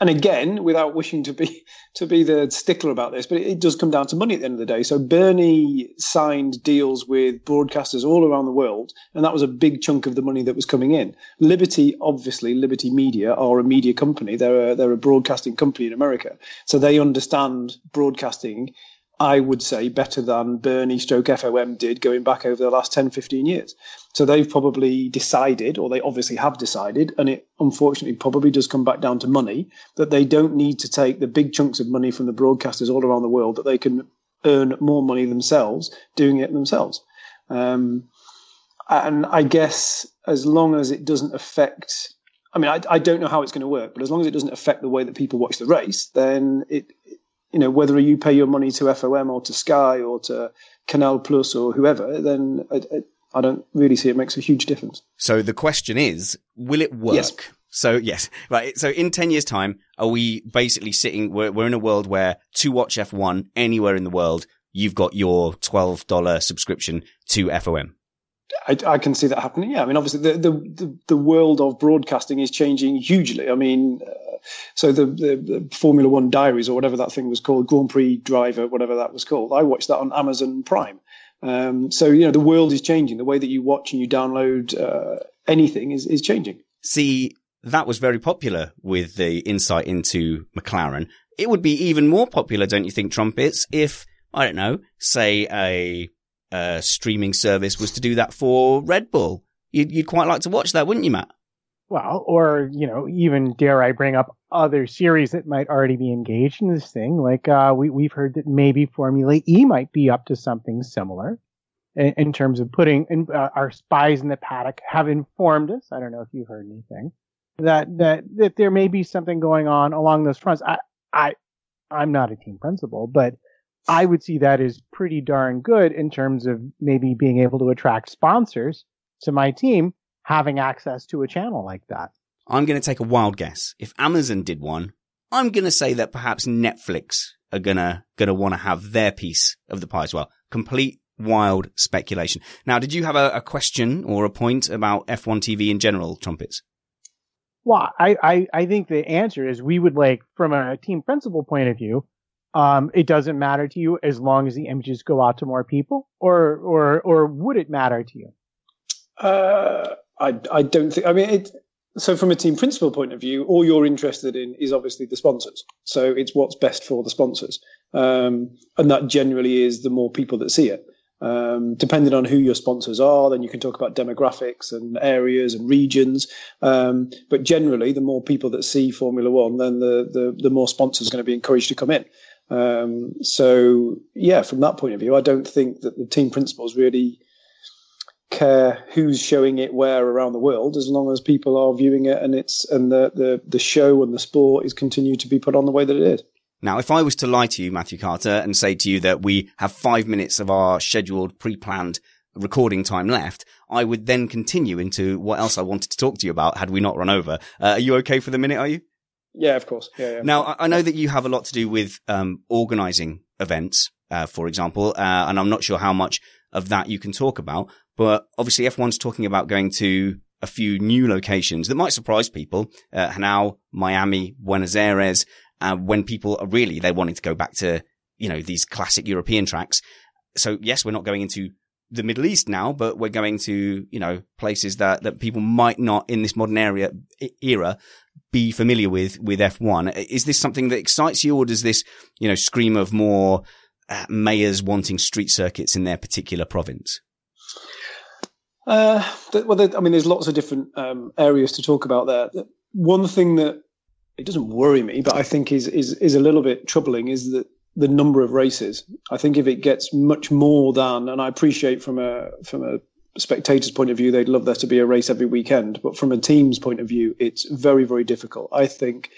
and again, without wishing to be to be the stickler about this, but it, it, does come down to money at the end of the day. So Bernie signed deals with broadcasters all around the world, and that was a big chunk of the money that was coming in. Liberty, obviously, Liberty Media are a media company. They're a, they're a broadcasting company in America, so they understand broadcasting. I would say better than Bernie stroke FOM did going back over the last 10, 15 years. So they've probably decided, or they obviously have decided, and it unfortunately probably does come back down to money, that they don't need to take the big chunks of money from the broadcasters all around the world, that they can earn more money themselves doing it themselves. Um, and I guess as long as it doesn't affect. I mean, I, I don't know how it's going to work, but as long as it doesn't affect the way that people watch the race, then it, you know, whether you pay your money to FOM or to Sky or to Canal Plus or whoever, then I, I don't really see it makes a huge difference. So the question is, will it work? Yes. So yes, right. So in 10 years time, are we basically sitting, we're, we're in a world where to watch F1 anywhere in the world, you've got your $12 subscription to FOM. I, I, can see that happening. Yeah, I mean, obviously, the, the, the, world of broadcasting is changing hugely. I mean, so the, the, the, Formula One Diaries or whatever that thing was called, Grand Prix Driver, whatever that was called, I watched that on Amazon Prime. Um, so you know, the world is changing. The way that you watch and you download uh, anything is is changing. See, that was very popular with the insight into McLaren. It would be even more popular, don't you think, Trumpets, if, I don't know, say a, a streaming service was to do that for Red Bull. You'd, you'd quite like to watch that, wouldn't you, Matt? Well, or, you know, even dare I bring up other series that might already be engaged in this thing. Like, uh, we, we've heard that maybe Formula E might be up to something similar in, in terms of putting, in, uh, our spies in the paddock have informed us. I don't know if you've heard anything that that that there may be something going on along those fronts. I I I'm not a team principal, but I would see that as pretty darn good in terms of maybe being able to attract sponsors to my team having access to a channel like that. I'm going to take a wild guess. If Amazon did one, I'm going to say that perhaps Netflix are going to going to want to have their piece of the pie as well. Complete wild speculation. Now, did you have a, a question or a point about F1 TV in general, trumpets? Well, I, I, I think the answer is we would like, from a team principal point of view, um, it doesn't matter to you as long as the images go out to more people, or or or would it matter to you? Uh, I I don't think. I mean, it. So from a team principal point of view, all you're interested in is obviously the sponsors. So it's what's best for the sponsors, um, and that generally is the more people that see it. Um, depending on who your sponsors are, then you can talk about demographics and areas and regions. Um, but generally, the more people that see Formula One, then the the, the more sponsors are going to be encouraged to come in. Um, so yeah, from that point of view, I don't think that the team principals really care who's showing it where around the world, as long as people are viewing it and it's and the the, the show and the sport is continued to be put on the way that it is. Now, if I was to lie to you, Matthew Carter, and say to you that we have five minutes of our scheduled pre-planned recording time left, I would then continue into what else I wanted to talk to you about had we not run over. Uh, are you okay for the minute? Are you? Yeah, of course. Yeah, yeah. Now, I know that you have a lot to do with um, organizing events, uh, for example, uh, and I'm not sure how much of that you can talk about, but obviously F1's talking about going to a few new locations that might surprise people. Uh, Hanoi, Miami, Buenos Aires, uh, when people are really, they're wanting to go back to, you know, these classic European tracks. So yes, we're not going into the Middle East now, but we're going to, you know, places that, that people might not in this modern area, era be familiar with, with F1. Is this something that excites you or does this, you know, scream of more uh, mayors wanting street circuits in their particular province? Uh, well, I mean, there's lots of different um, areas to talk about there. One thing that it doesn't worry me, but I think is is is a little bit troubling is that the number of races. I think if it gets much more than, and I appreciate from a from a spectator's point of view, they'd love there to be a race every weekend, but from a team's point of view, it's very very difficult. I think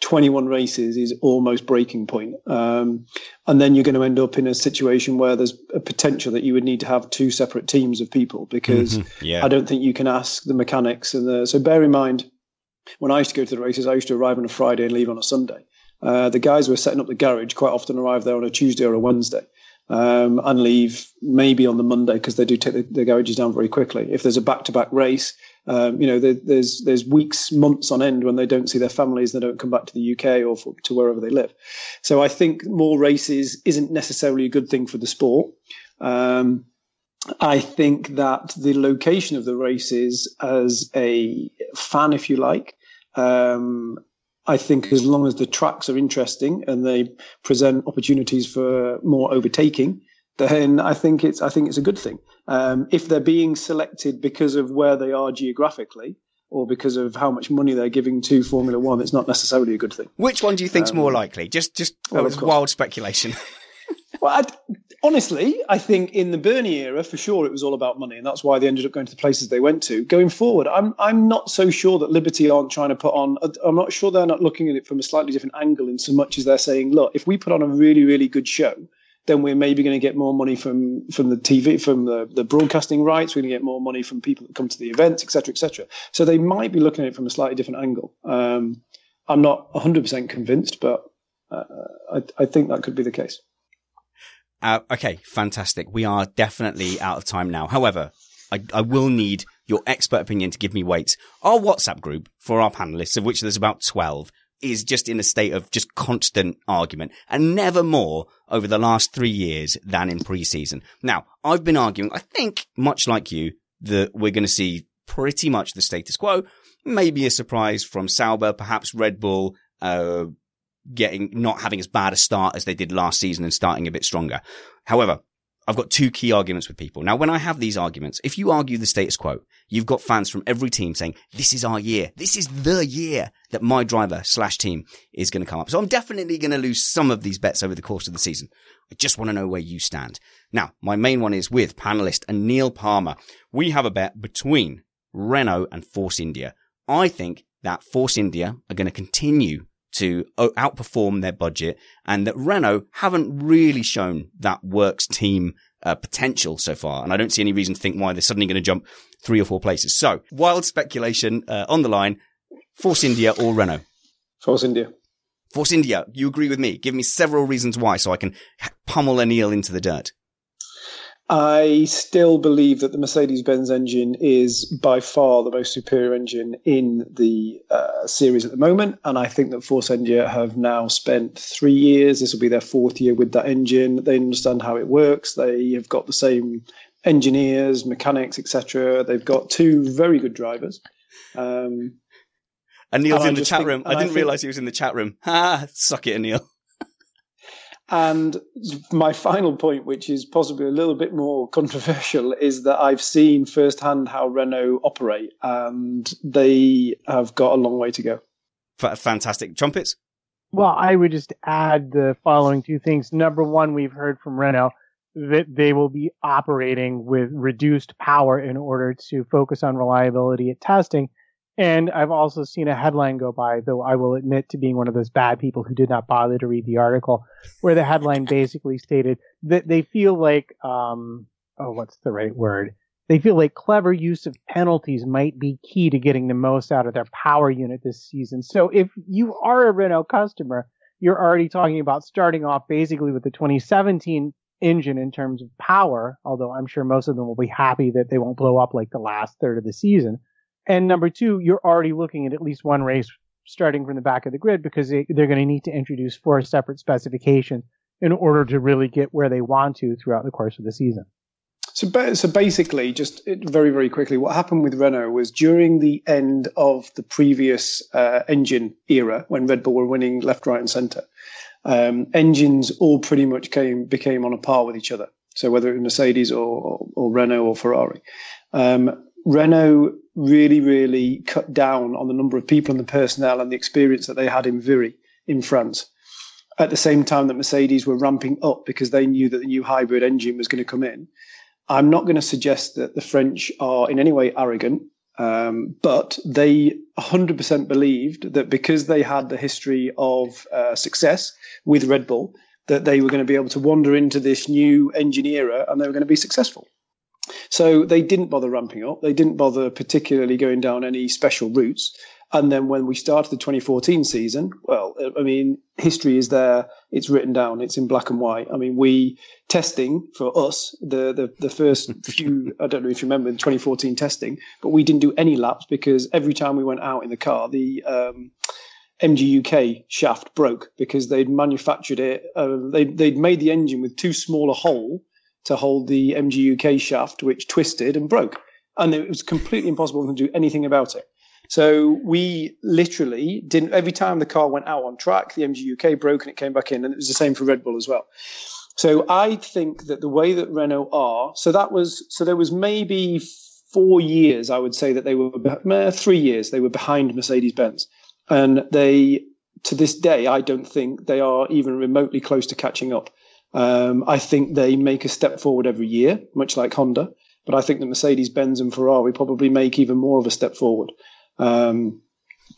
21 races is almost breaking point. Um, and then you're going to end up in a situation where there's a potential that you would need to have two separate teams of people because mm-hmm. yeah. I don't think you can ask the mechanics and the, so bear in mind when I used to go to the races, I used to arrive on a Friday and leave on a Sunday. Uh, the guys who were setting up the garage quite often arrive there on a Tuesday or a Wednesday um, and leave maybe on the Monday because they do take the, the, garages down very quickly. If there's a back-to-back race, um, you know, there, there's there's weeks, months on end when they don't see their families, they don't come back to the UK or for, to wherever they live. So I think more races isn't necessarily a good thing for the sport. Um, I think that the location of the races, as a fan, if you like, um, I think as long as the tracks are interesting and they present opportunities for more overtaking, then I think it's I think it's a good thing. Um, if they're being selected because of where they are geographically or because of how much money they're giving to Formula One, it's not necessarily a good thing. Which one do you think's um, more likely? Just just well, wild speculation. well, I, honestly, I think in the Bernie era, for sure, it was all about money, and that's why they ended up going to the places they went to. Going forward, I'm I'm not so sure that Liberty aren't trying to put on. I'm not sure they're not looking at it from a slightly different angle, in so much as they're saying, look, if we put on a really really good show, then we're maybe going to get more money from from the TV, from the, the broadcasting rights. We're going to get more money from people that come to the events, etc., etc. So they might be looking at it from a slightly different angle. Um, I'm not 100% convinced, but uh, I, I think that could be the case. Uh, okay, fantastic. We are definitely out of time now. However, I, I, will need your expert opinion to give me weights. Our WhatsApp group for our panelists, of which there's about 12, is just in a state of just constant argument and never more over the last three years than in preseason. Now, I've been arguing, I think, much like you, that we're going to see pretty much the status quo. Maybe a surprise from Sauber, perhaps Red Bull, uh, getting, not having as bad a start as they did last season and starting a bit stronger. However, I've got two key arguments with people. Now, when I have these arguments, if you argue the status quo, you've got fans from every team saying, this is our year. This is the year that my driver slash team is going to come up. So I'm definitely going to lose some of these bets over the course of the season. I just want to know where you stand. Now, my main one is with panelist Anil Palmer. We have a bet between Renault and Force India. I think that Force India are going to continue to outperform their budget and that Renault haven't really shown that works team uh, potential so far. And I don't see any reason to think why they're suddenly going to jump three or four places. So wild speculation uh, on the line. Force India or Renault? Force India. Force India. You agree with me? Give me several reasons why so I can pummel Anil into the dirt. I still believe that the Mercedes Benz engine is by far the most superior engine in the uh, series at the moment. And I think that Force India have now spent three years. This will be their fourth year with that engine. They understand how it works. They have got the same engineers, mechanics, etc. They've got two very good drivers. Um, Anil's and in the chat think, room. I didn't realize he was in the chat room. Ha! Suck it, Anil. And my final point, which is possibly a little bit more controversial, is that I've seen firsthand how Renault operate, and they have got a long way to go. Fantastic. Trumpets? Well, I would just add the following two things. Number one, we've heard from Renault that they will be operating with reduced power in order to focus on reliability at testing. And I've also seen a headline go by, though I will admit to being one of those bad people who did not bother to read the article, where the headline basically stated that they feel like, um, oh, what's the right word? They feel like clever use of penalties might be key to getting the most out of their power unit this season. So if you are a Renault customer, you're already talking about starting off basically with the 2017 engine in terms of power, although I'm sure most of them will be happy that they won't blow up like the last third of the season. And number two, you're already looking at at least one race starting from the back of the grid because they, they're going to need to introduce four separate specifications in order to really get where they want to throughout the course of the season. So, so basically, just very, very quickly, what happened with Renault was during the end of the previous uh, engine era, when Red Bull were winning left, right, and centre, um, engines all pretty much came became on a par with each other. So whether it was Mercedes or, or, or Renault or Ferrari, um, Renault really, really cut down on the number of people and the personnel and the experience that they had in Viry in France. At the same time that Mercedes were ramping up because they knew that the new hybrid engine was going to come in. I'm not going to suggest that the French are in any way arrogant, um, but they 100% believed that because they had the history of uh, success with Red Bull, that they were going to be able to wander into this new engine era and they were going to be successful. So they didn't bother ramping up. They didn't bother particularly going down any special routes. And then when we started the 2014 season, well, I mean, history is there. It's written down. It's in black and white. I mean, we testing for us the the, the first few. I don't know if you remember the 2014 testing, but we didn't do any laps because every time we went out in the car, the um, MGUK shaft broke because they'd manufactured it. Uh, they they'd made the engine with too small a hole to hold the MGUK shaft, which twisted and broke. And it was completely impossible to do anything about it. So we literally didn't, every time the car went out on track, the MGUK broke and it came back in. And it was the same for Red Bull as well. So I think that the way that Renault are, so that was, so there was maybe four years, I would say that they were, three years, they were behind Mercedes Benz. And they, to this day, I don't think they are even remotely close to catching up. Um, I think they make a step forward every year, much like Honda. But I think that Mercedes Benz and Ferrari probably make even more of a step forward. Um,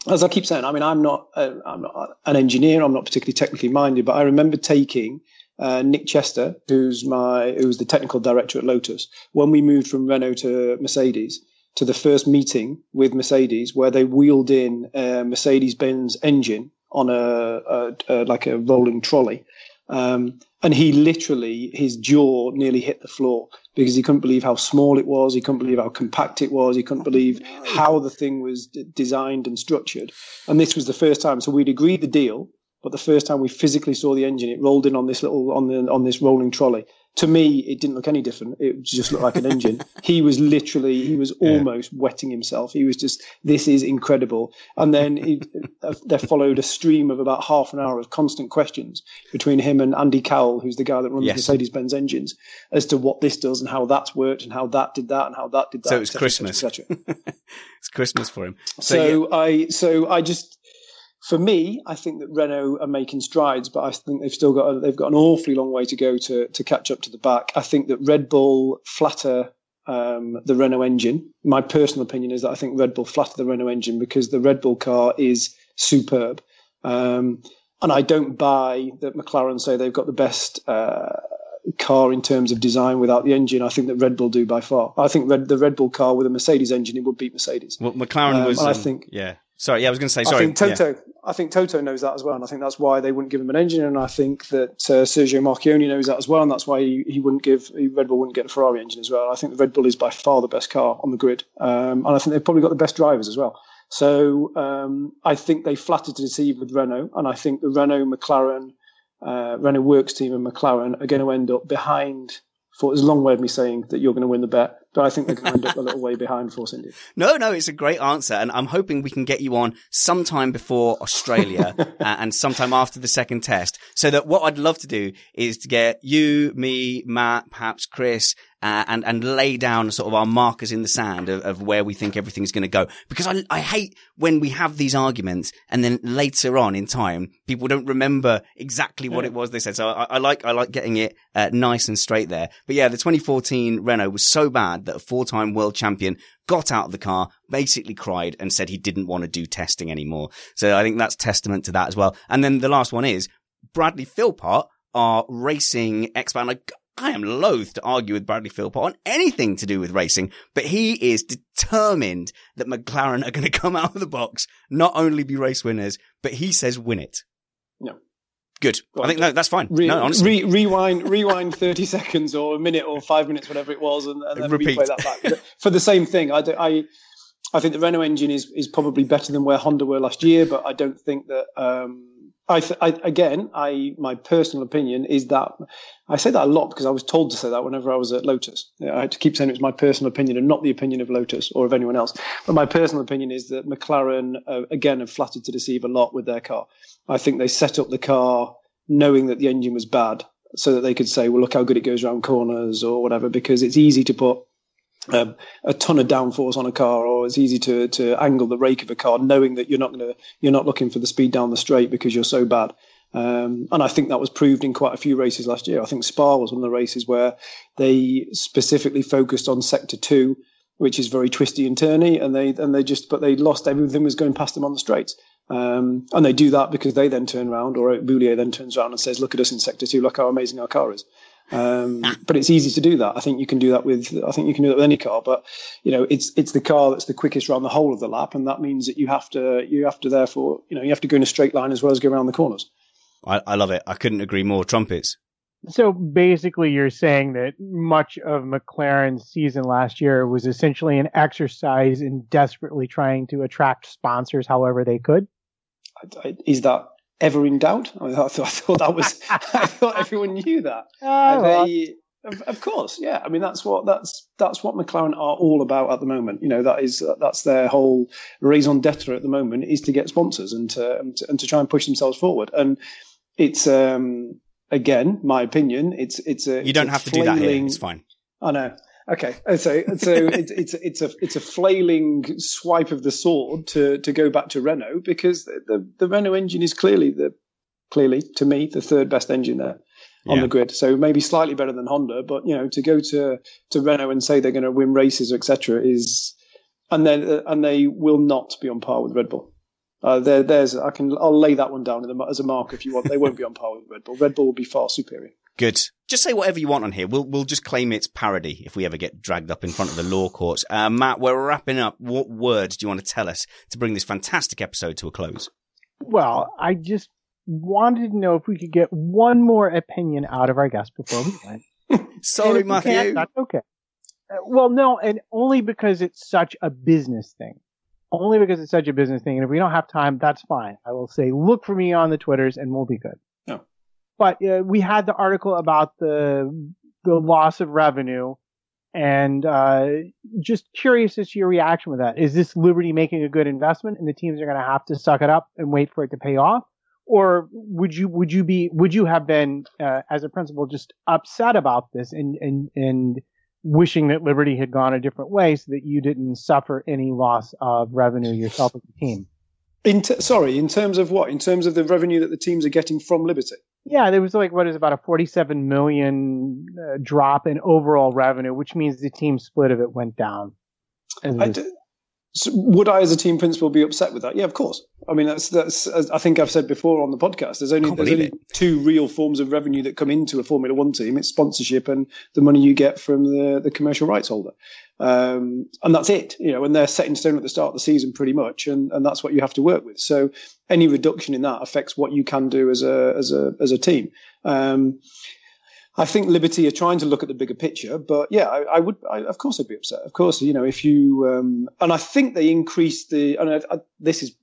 as I keep saying, I mean, I'm not, a, I'm not an engineer. I'm not particularly technically minded, but I remember taking uh, Nick Chester, who's my, who's the technical director at Lotus, when we moved from Renault to Mercedes, to the first meeting with Mercedes, where they wheeled in a Mercedes-Benz engine on a, a, a like a rolling trolley. Um, and he literally, his jaw nearly hit the floor because he couldn't believe how small it was. He couldn't believe how compact it was. He couldn't believe how the thing was d- designed and structured. And this was the first time. So we'd agreed the deal, but the first time we physically saw the engine, it rolled in on this little on the on this rolling trolley to me, it didn't look any different. It just looked like an engine. He was literally, he was almost yeah. wetting himself. He was just, this is incredible. And then he, uh, there followed a stream of about half an hour of constant questions between him and Andy Cowell, who's the guy that runs yes. Mercedes Benz engines, as to what this does and how that's worked and how that did that and how that did that. So it's Christmas. Et cetera, et cetera. it's Christmas for him. So, so yeah. I, so I just, for me, I think that Renault are making strides, but I think they've still got a, they've got an awfully long way to go to to catch up to the back. I think that Red Bull flatter um, the Renault engine. My personal opinion is that I think Red Bull flatter the Renault engine because the Red Bull car is superb, um, and I don't buy that McLaren say they've got the best. Uh, car in terms of design without the engine. I think that Red Bull do by far. I think Red, the Red Bull car with a Mercedes engine it would beat Mercedes. Well, McLaren um, was. Um, I think. Yeah. Sorry, yeah, I was going to say. Sorry, I think Toto. Yeah. I think Toto knows that as well, and I think that's why they wouldn't give him an engine. And I think that uh, Sergio Marchionne knows that as well, and that's why he, he wouldn't give Red Bull wouldn't get a Ferrari engine as well. I think the Red Bull is by far the best car on the grid, um, and I think they've probably got the best drivers as well. So um, I think they flattered to deceive with Renault, and I think the Renault, McLaren, uh, Renault Works team and McLaren are going to end up behind for it's a long way of me saying that you're going to win the bet, but I think they're going to end up a little way behind Force India. No, no, it's a great answer, and I'm hoping we can get you on sometime before Australia and sometime after the second test, so that what I'd love to do is to get you, me, Matt, perhaps Chris, uh, and and lay down sort of our markers in the sand of, of where we think everything's going to go. Because I I hate when we have these arguments and then later on in time people don't remember exactly what yeah. it was they said. So I, I, like I like getting it uh, nice and straight there. But yeah, the 2014 Renault was so bad that a four-time world champion got out of the car, basically cried and said he didn't want to do testing anymore. So I think that's testament to that as well. And then the last one is Bradley Philpott are racing expert. Like, I am loath to argue with Bradley Philpott on anything to do with racing, but he is determined that McLaren are going to come out of the box, not only be race winners, but he says win it. No. Good. I think no, that's fine. Re- no, honestly. Re- rewind, rewind thirty seconds or a minute or five minutes, whatever it was, and, and then Repeat. replay that back for the same thing. I, I, I think the Renault engine is is probably better than where Honda were last year, but I don't think that. Um, I, I, again, I my personal opinion is that I say that a lot because I was told to say that whenever I was at Lotus. I had to keep saying it was my personal opinion and not the opinion of Lotus or of anyone else. But my personal opinion is that McLaren uh, again have flattered to deceive a lot with their car. I think they set up the car knowing that the engine was bad, so that they could say, "Well, look how good it goes around corners" or whatever. Because it's easy to put um, a ton of downforce on a car, or it's easy to to angle the rake of a car, knowing that you're not going to you're not looking for the speed down the straight because you're so bad. Um, and I think that was proved in quite a few races last year. I think Spa was one of the races where they specifically focused on sector two, which is very twisty and turny, and they and they just but they lost everything was going past them on the straights. Um, and they do that because they then turn around, or Boullier then turns around and says, "Look at us in sector two, look how amazing our car is." Um, but it's easy to do that. I think you can do that with. I think you can do that with any car. But you know, it's it's the car that's the quickest around the whole of the lap, and that means that you have to you have to therefore you know you have to go in a straight line as well as go around the corners. I, I love it. I couldn't agree more. Trumpets. So basically, you're saying that much of McLaren's season last year was essentially an exercise in desperately trying to attract sponsors however they could. Is that ever in doubt. I thought, I thought that was. I thought everyone knew that. Oh, they, of, of, course, yeah. I mean, that's what that's that's what McLaren are all about at the moment. You know, that is that's their whole raison d'être at the moment is to get sponsors and to and to, and to try and push themselves forward. And it's um again, my opinion. It's it's a you don't have to do that here. It's fine. I know. Okay, so so it's it's it's a it's a flailing swipe of the sword to to go back to Renault because the the Renault engine is clearly the clearly to me the third best engine there. on Yeah. the grid. So maybe slightly better than Honda, but you know, to go to to Renault and say they're going to win races, etc., is and then uh, and they will not be on par with Red Bull. Uh, there, there's I can I'll lay that one down the, as a mark if you want. They won't be on par with Red Bull. Red Bull will be far superior. Good. Just say whatever you want on here. We'll we'll just claim it's parody if we ever get dragged up in front of the law courts. Uh, Matt, we're wrapping up. What words do you want to tell us to bring this fantastic episode to a close? Well, I just wanted to know if we could get one more opinion out of our guest before we went. Sorry, Matthew. That's okay. Uh, well, no, and only because it's such a business thing. Only because it's such a business thing. And if we don't have time, that's fine. I will say, look for me on the Twitters and we'll be good. But uh, we had the article about the the loss of revenue, and uh, just curious as to your reaction with that. Is this Liberty making a good investment, and the teams are going to have to suck it up and wait for it to pay off? Or would you would you be would you have been uh, as a principal just upset about this and and and wishing that Liberty had gone a different way so that you didn't suffer any loss of revenue yourself as a team? In t- sorry, in terms of what? In terms of the revenue that the teams are getting from Liberty. Yeah, there was like what is about a 47 million uh, drop in overall revenue, which means the team split of it went down. As I a- d- so would I, as a team principal, be upset with that? Yeah, of course. I mean, that's that's. as I think I've said before on the podcast. There's only there's believe only two real forms of revenue that come into a Formula One team. It's sponsorship and the money you get from the the commercial rights holder, um, and that's it. You know, and they're set in stone at the start of the season, pretty much, and and that's what you have to work with. So any reduction in that affects what you can do as a as a as a team. Um, I think Liberty are trying to look at the bigger picture, but yeah, I, I would, I, of course, I'd be upset. Of course, you know, if you, um, and I think they increased the, and I, this is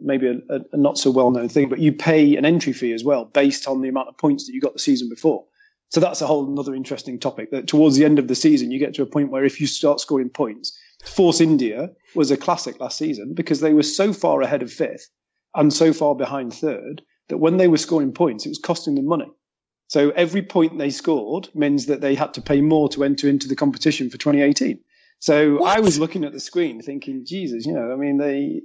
maybe a, a not so well known thing, but you pay an entry fee as well based on the amount of points that you got the season before. So that's a whole another interesting topic that towards the end of the season, you get to a point where if you start scoring points, Force India was a classic last season because they were so far ahead of fifth and so far behind third that when they were scoring points, it was costing them money. So every point they scored means that they had to pay more to enter into the competition for 2018. So I was looking at the screen thinking, Jesus, you know, I mean, they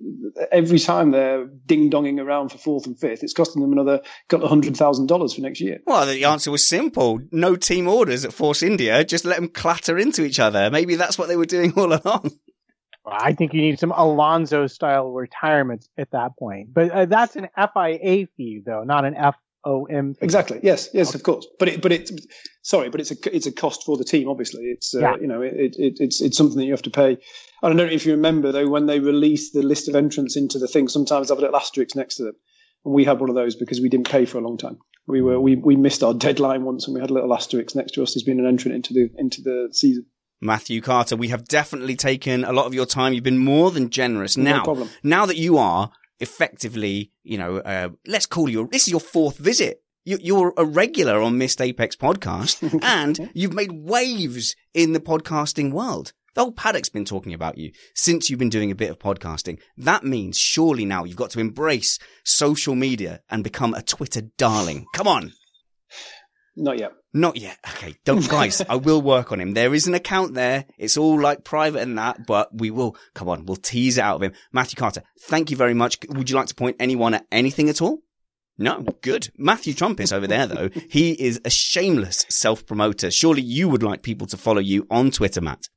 every time they're ding donging around for fourth and fifth, it's costing them another couple of hundred thousand dollars for next year. Well, the answer was simple. No team orders at Force India. Just let them clatter into each other. Maybe that's what they were doing all along. I think you need some Alonso style retirements at that point. But uh, that's an FIA fee though, not an FOM fee. Exactly. Yes. Yes. Of course. But it, but it, sorry, but it's a it's a cost for the team. Obviously, it's uh, Yeah. you know it, it it's it's something that you have to pay. I don't know if you remember though when they released the list of entrants into the thing. Sometimes they have a little asterisk next to them, and we had one of those because we didn't pay for a long time. We were we we missed our deadline once, and we had a little asterisk next to us as being an entrant into the into the season. Matthew Carter, we have definitely taken a lot of your time. You've been more than generous. No Now, problem. now that you are effectively, you know, uh, let's call you, this is your fourth visit. You, you're a regular on Missed Apex podcast and you've made waves in the podcasting world. The whole paddock's been talking about you since you've been doing a bit of podcasting. That means surely now you've got to embrace social media and become a Twitter darling. Come on. Not yet. Not yet. Okay, don't guys. I will work on him. There is an account there. It's all like private and that, but we will. Come on, we'll tease out of him. Matthew Carter, thank you very much. Would you like to point anyone at anything at all? No, good. Matthew Trump is over there though. He is a shameless self-promoter. Surely you would like people to follow you on Twitter, Matt.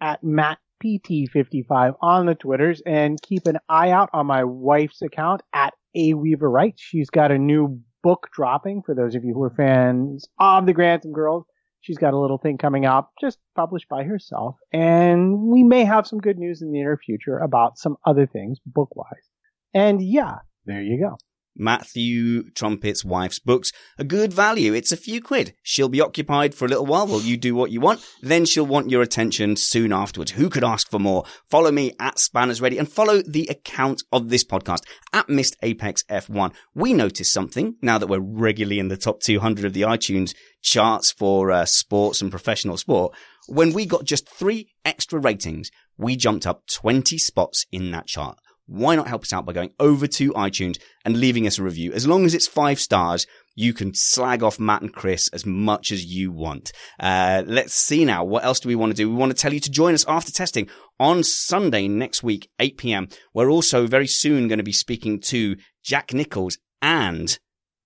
at Matt PT55 on the Twitters and keep an eye out on my wife's account at A Weaver Wright. She's got a new book dropping for those of you who are fans of the Grantham Girls. She's got a little thing coming up, just published by herself. And we may have some good news in the near future about some other things book wise. And yeah, there you go. Matthew Trumpet's wife's books. A good value. It's a few quid. She'll be occupied for a little while while you do what you want. Then she'll want your attention soon afterwards. Who could ask for more? Follow me at Spanners Ready and follow the account of this podcast at Missed Apex F1. We noticed something now that we're regularly in the top 200 of the iTunes charts for uh, sports and professional sport. When we got just three extra ratings, we jumped up 20 spots in that chart why not help us out by going over to iTunes and leaving us a review? As long as it's five stars, you can slag off Matt and Chris as much as you want. Uh, let's see now. What else do we want to do? We want to tell you to join us after testing on Sunday next week, 8 p.m. We're also very soon going to be speaking to Jack Nicholls and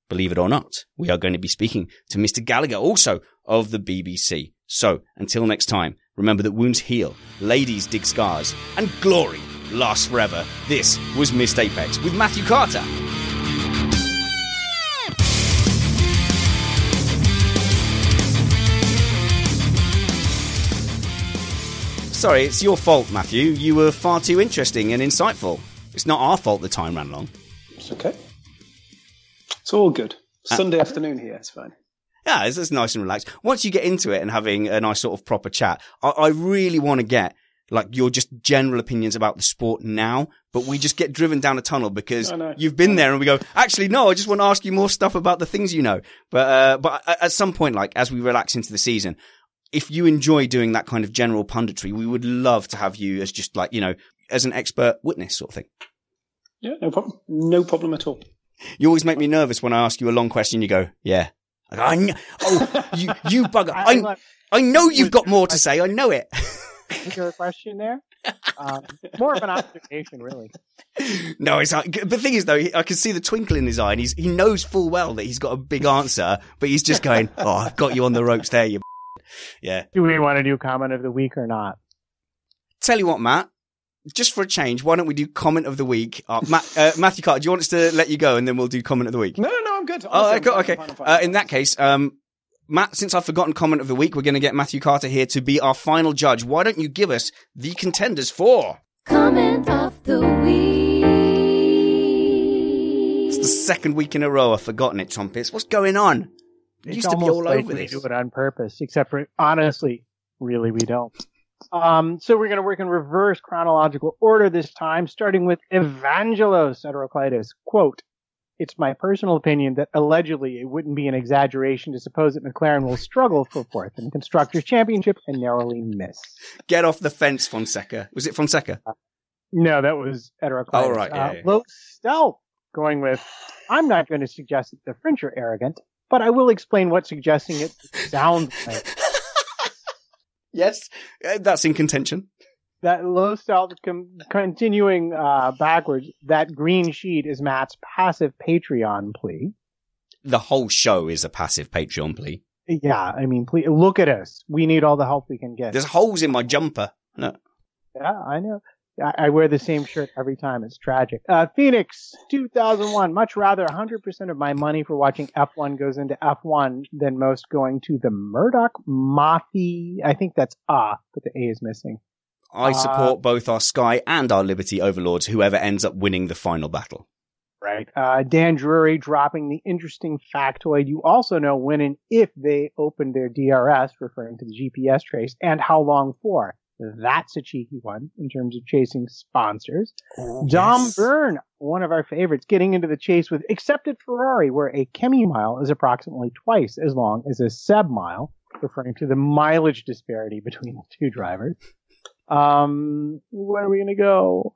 believe it or not, we are going to be speaking to Mr. Gallagher, also of the BBC. So, until next time, remember that wounds heal, ladies dig scars, and glory lasts forever. This was Missed Apex with Matthew Carter. Sorry, it's your fault, Matthew. You were far too interesting and insightful. It's not our fault the time ran long. It's okay. It's all good. Uh, Sunday afternoon here. It's fine. Yeah, it's, it's nice and relaxed. Once you get into it and having a nice sort of proper chat, I, I really want to get like your just general opinions about the sport now, but we just get driven down a tunnel because you've been there and we go, actually, no, I just want to ask you more stuff about the things you know. But, uh, but at- at some point, like as we relax into the season, if you enjoy doing that kind of general punditry, we would love to have you as just like, you know, as an expert witness sort of thing. Yeah, no problem. No problem at all. You always make me nervous when I ask you a long question. You go, yeah. I go, I oh, you, you bugger. I, I know you've got more to say. I know it. a question there? Um, more of an observation, really. no, it's not. The thing is, though, I can see the twinkle in his eye, and he's he knows full well that he's got a big answer, but he's just going, "Oh, I've got you on the ropes there, you." Yeah. Do we want to do comment of the week or not? Tell you what, Matt. Just for a change, why don't we do comment of the week? Uh, Matt, uh, Matthew Carter, do you want us to let you go, and then we'll do comment of the week? No, no, no, I'm good. Oh, okay. Okay. fine, I'm fine, Uh, in that case, um, Matt, since I've forgotten comment of the week, we're going to get Matthew Carter here to be our final judge. Why don't you give us the contenders for? Comment of the week. It's the second week in a row I've forgotten it, Trumpets. What's going on? It's used to be almost all like over we this. do it on purpose, except for honestly, really, we don't. Um, so we're going to work in reverse chronological order this time, starting with Evangelos Heteroclitus. Quote, it's my personal opinion that allegedly it wouldn't be an exaggeration to suppose that McLaren will struggle for fourth in the Constructors' Championship and narrowly miss. Get off the fence, Fonseca. Was it Fonseca? No, that was Heteroclitus. Oh, right, yeah, uh, yeah. Low stealth going with, I'm not going to suggest that the French are arrogant, but I will explain what suggesting it sounds like. Yes, uh, that's in contention. That low stealth com- continuing uh, backwards, that green sheet is Matt's passive Patreon plea. The whole show is a passive Patreon plea. Yeah, I mean, please look at us. We need all the help we can get. There's holes in my jumper. No. Yeah, I know. I, I wear the same shirt every time. It's tragic. Uh, Phoenix 2001. Much rather 100% of my money for watching F1 goes into F1 than most going to the Murdoch Mafia. I think that's ah, but the A is missing. I Uh, support both our Sky and our Liberty overlords, whoever ends up winning the final battle. Right. Uh, Dan Drury dropping the interesting factoid. You also know when and if they opened their DRS, referring to the GPS trace, and how long for. That's a cheeky one in terms of chasing sponsors. Dom Byrne, one of our favorites, getting into the chase with accepted Ferrari, where a Kimi mile is approximately twice as long as a Seb mile, referring to the mileage disparity between the two drivers. Um, where are we to go?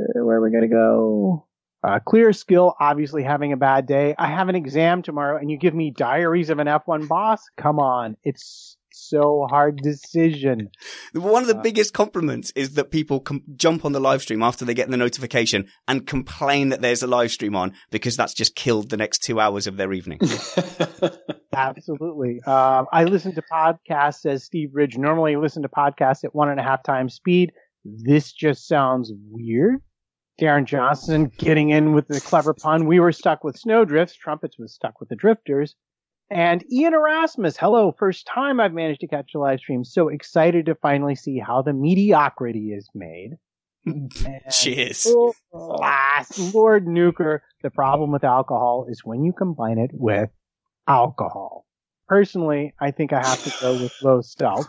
Uh, Where are we to go? Uh, clear skill, obviously having a bad day. I have an exam tomorrow and you give me diaries of an F1 boss? Come on. It's so hard decision. One of the Uh, biggest compliments is that people com- jump on the live stream after they get the notification and complain that there's a live stream on because that's just killed the next two hours of their evening. Absolutely. Um, I listen to podcasts, says Steve Ridge. Normally I listen to podcasts at one and a half times speed. This just sounds weird. Darren Johnson getting in with the clever pun. We were stuck with snowdrifts. Trumpets was stuck with the drifters. And Ian Erasmus, hello, first time I've managed to catch a live stream. So excited to finally see how the mediocrity is made. And Cheers. Last, oh, Lord Nuker, the problem with alcohol is when you combine it with alcohol. Personally, I think I have to go with low stealth.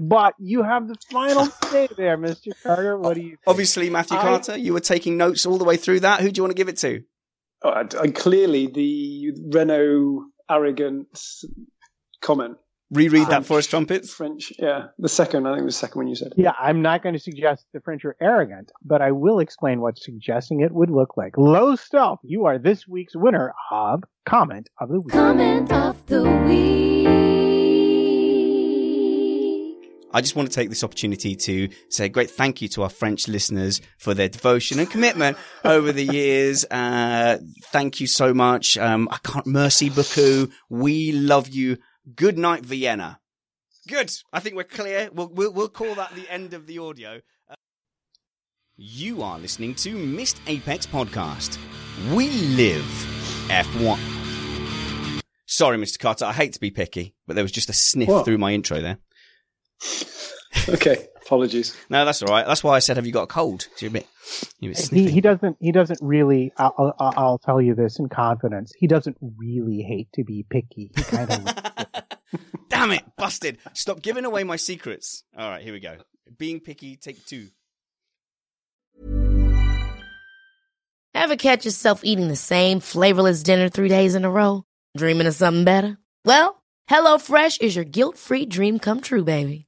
But you have the final say there, Mr. Carter. What do you think? Obviously, Matthew I- Carter, you were taking notes all the way through that. Who do you want to give it to? Oh, I- I- clearly, the Renault arrogance comment. Reread that for us, trumpets. French, yeah. The second, I think it was the second one you said. Yeah, I'm not going to suggest the French are arrogant, but I will explain what suggesting it would look like. Low stealth, you are this week's winner of Comment of the Week. Comment of the week. I just want to take this opportunity to say a great thank you to our French listeners for their devotion and commitment over the years. Uh, thank you so much. Um, I can't, merci beaucoup. We love you. Good night, Vienna. Good. I think we're clear. We'll, we'll, we'll call that the end of the audio. Uh, you are listening to Missed Apex Podcast. We live F1. Sorry, Mr. Carter. I hate to be picky, but there was just a sniff What? through my intro there. Okay, apologies. No, that's all right. That's why I said, "Have you got a cold?" So you're a bit, you're a bit He, he doesn't. He doesn't really. I'll, I'll, I'll tell you this in confidence. He doesn't really hate to be picky. He kind of. Damn it, busted! Stop giving away my secrets. All right, here we go. Being picky, take two. Ever catch yourself eating the same flavorless dinner three days in a row? Dreaming of something better? Well, HelloFresh is your guilt-free dream come true, baby.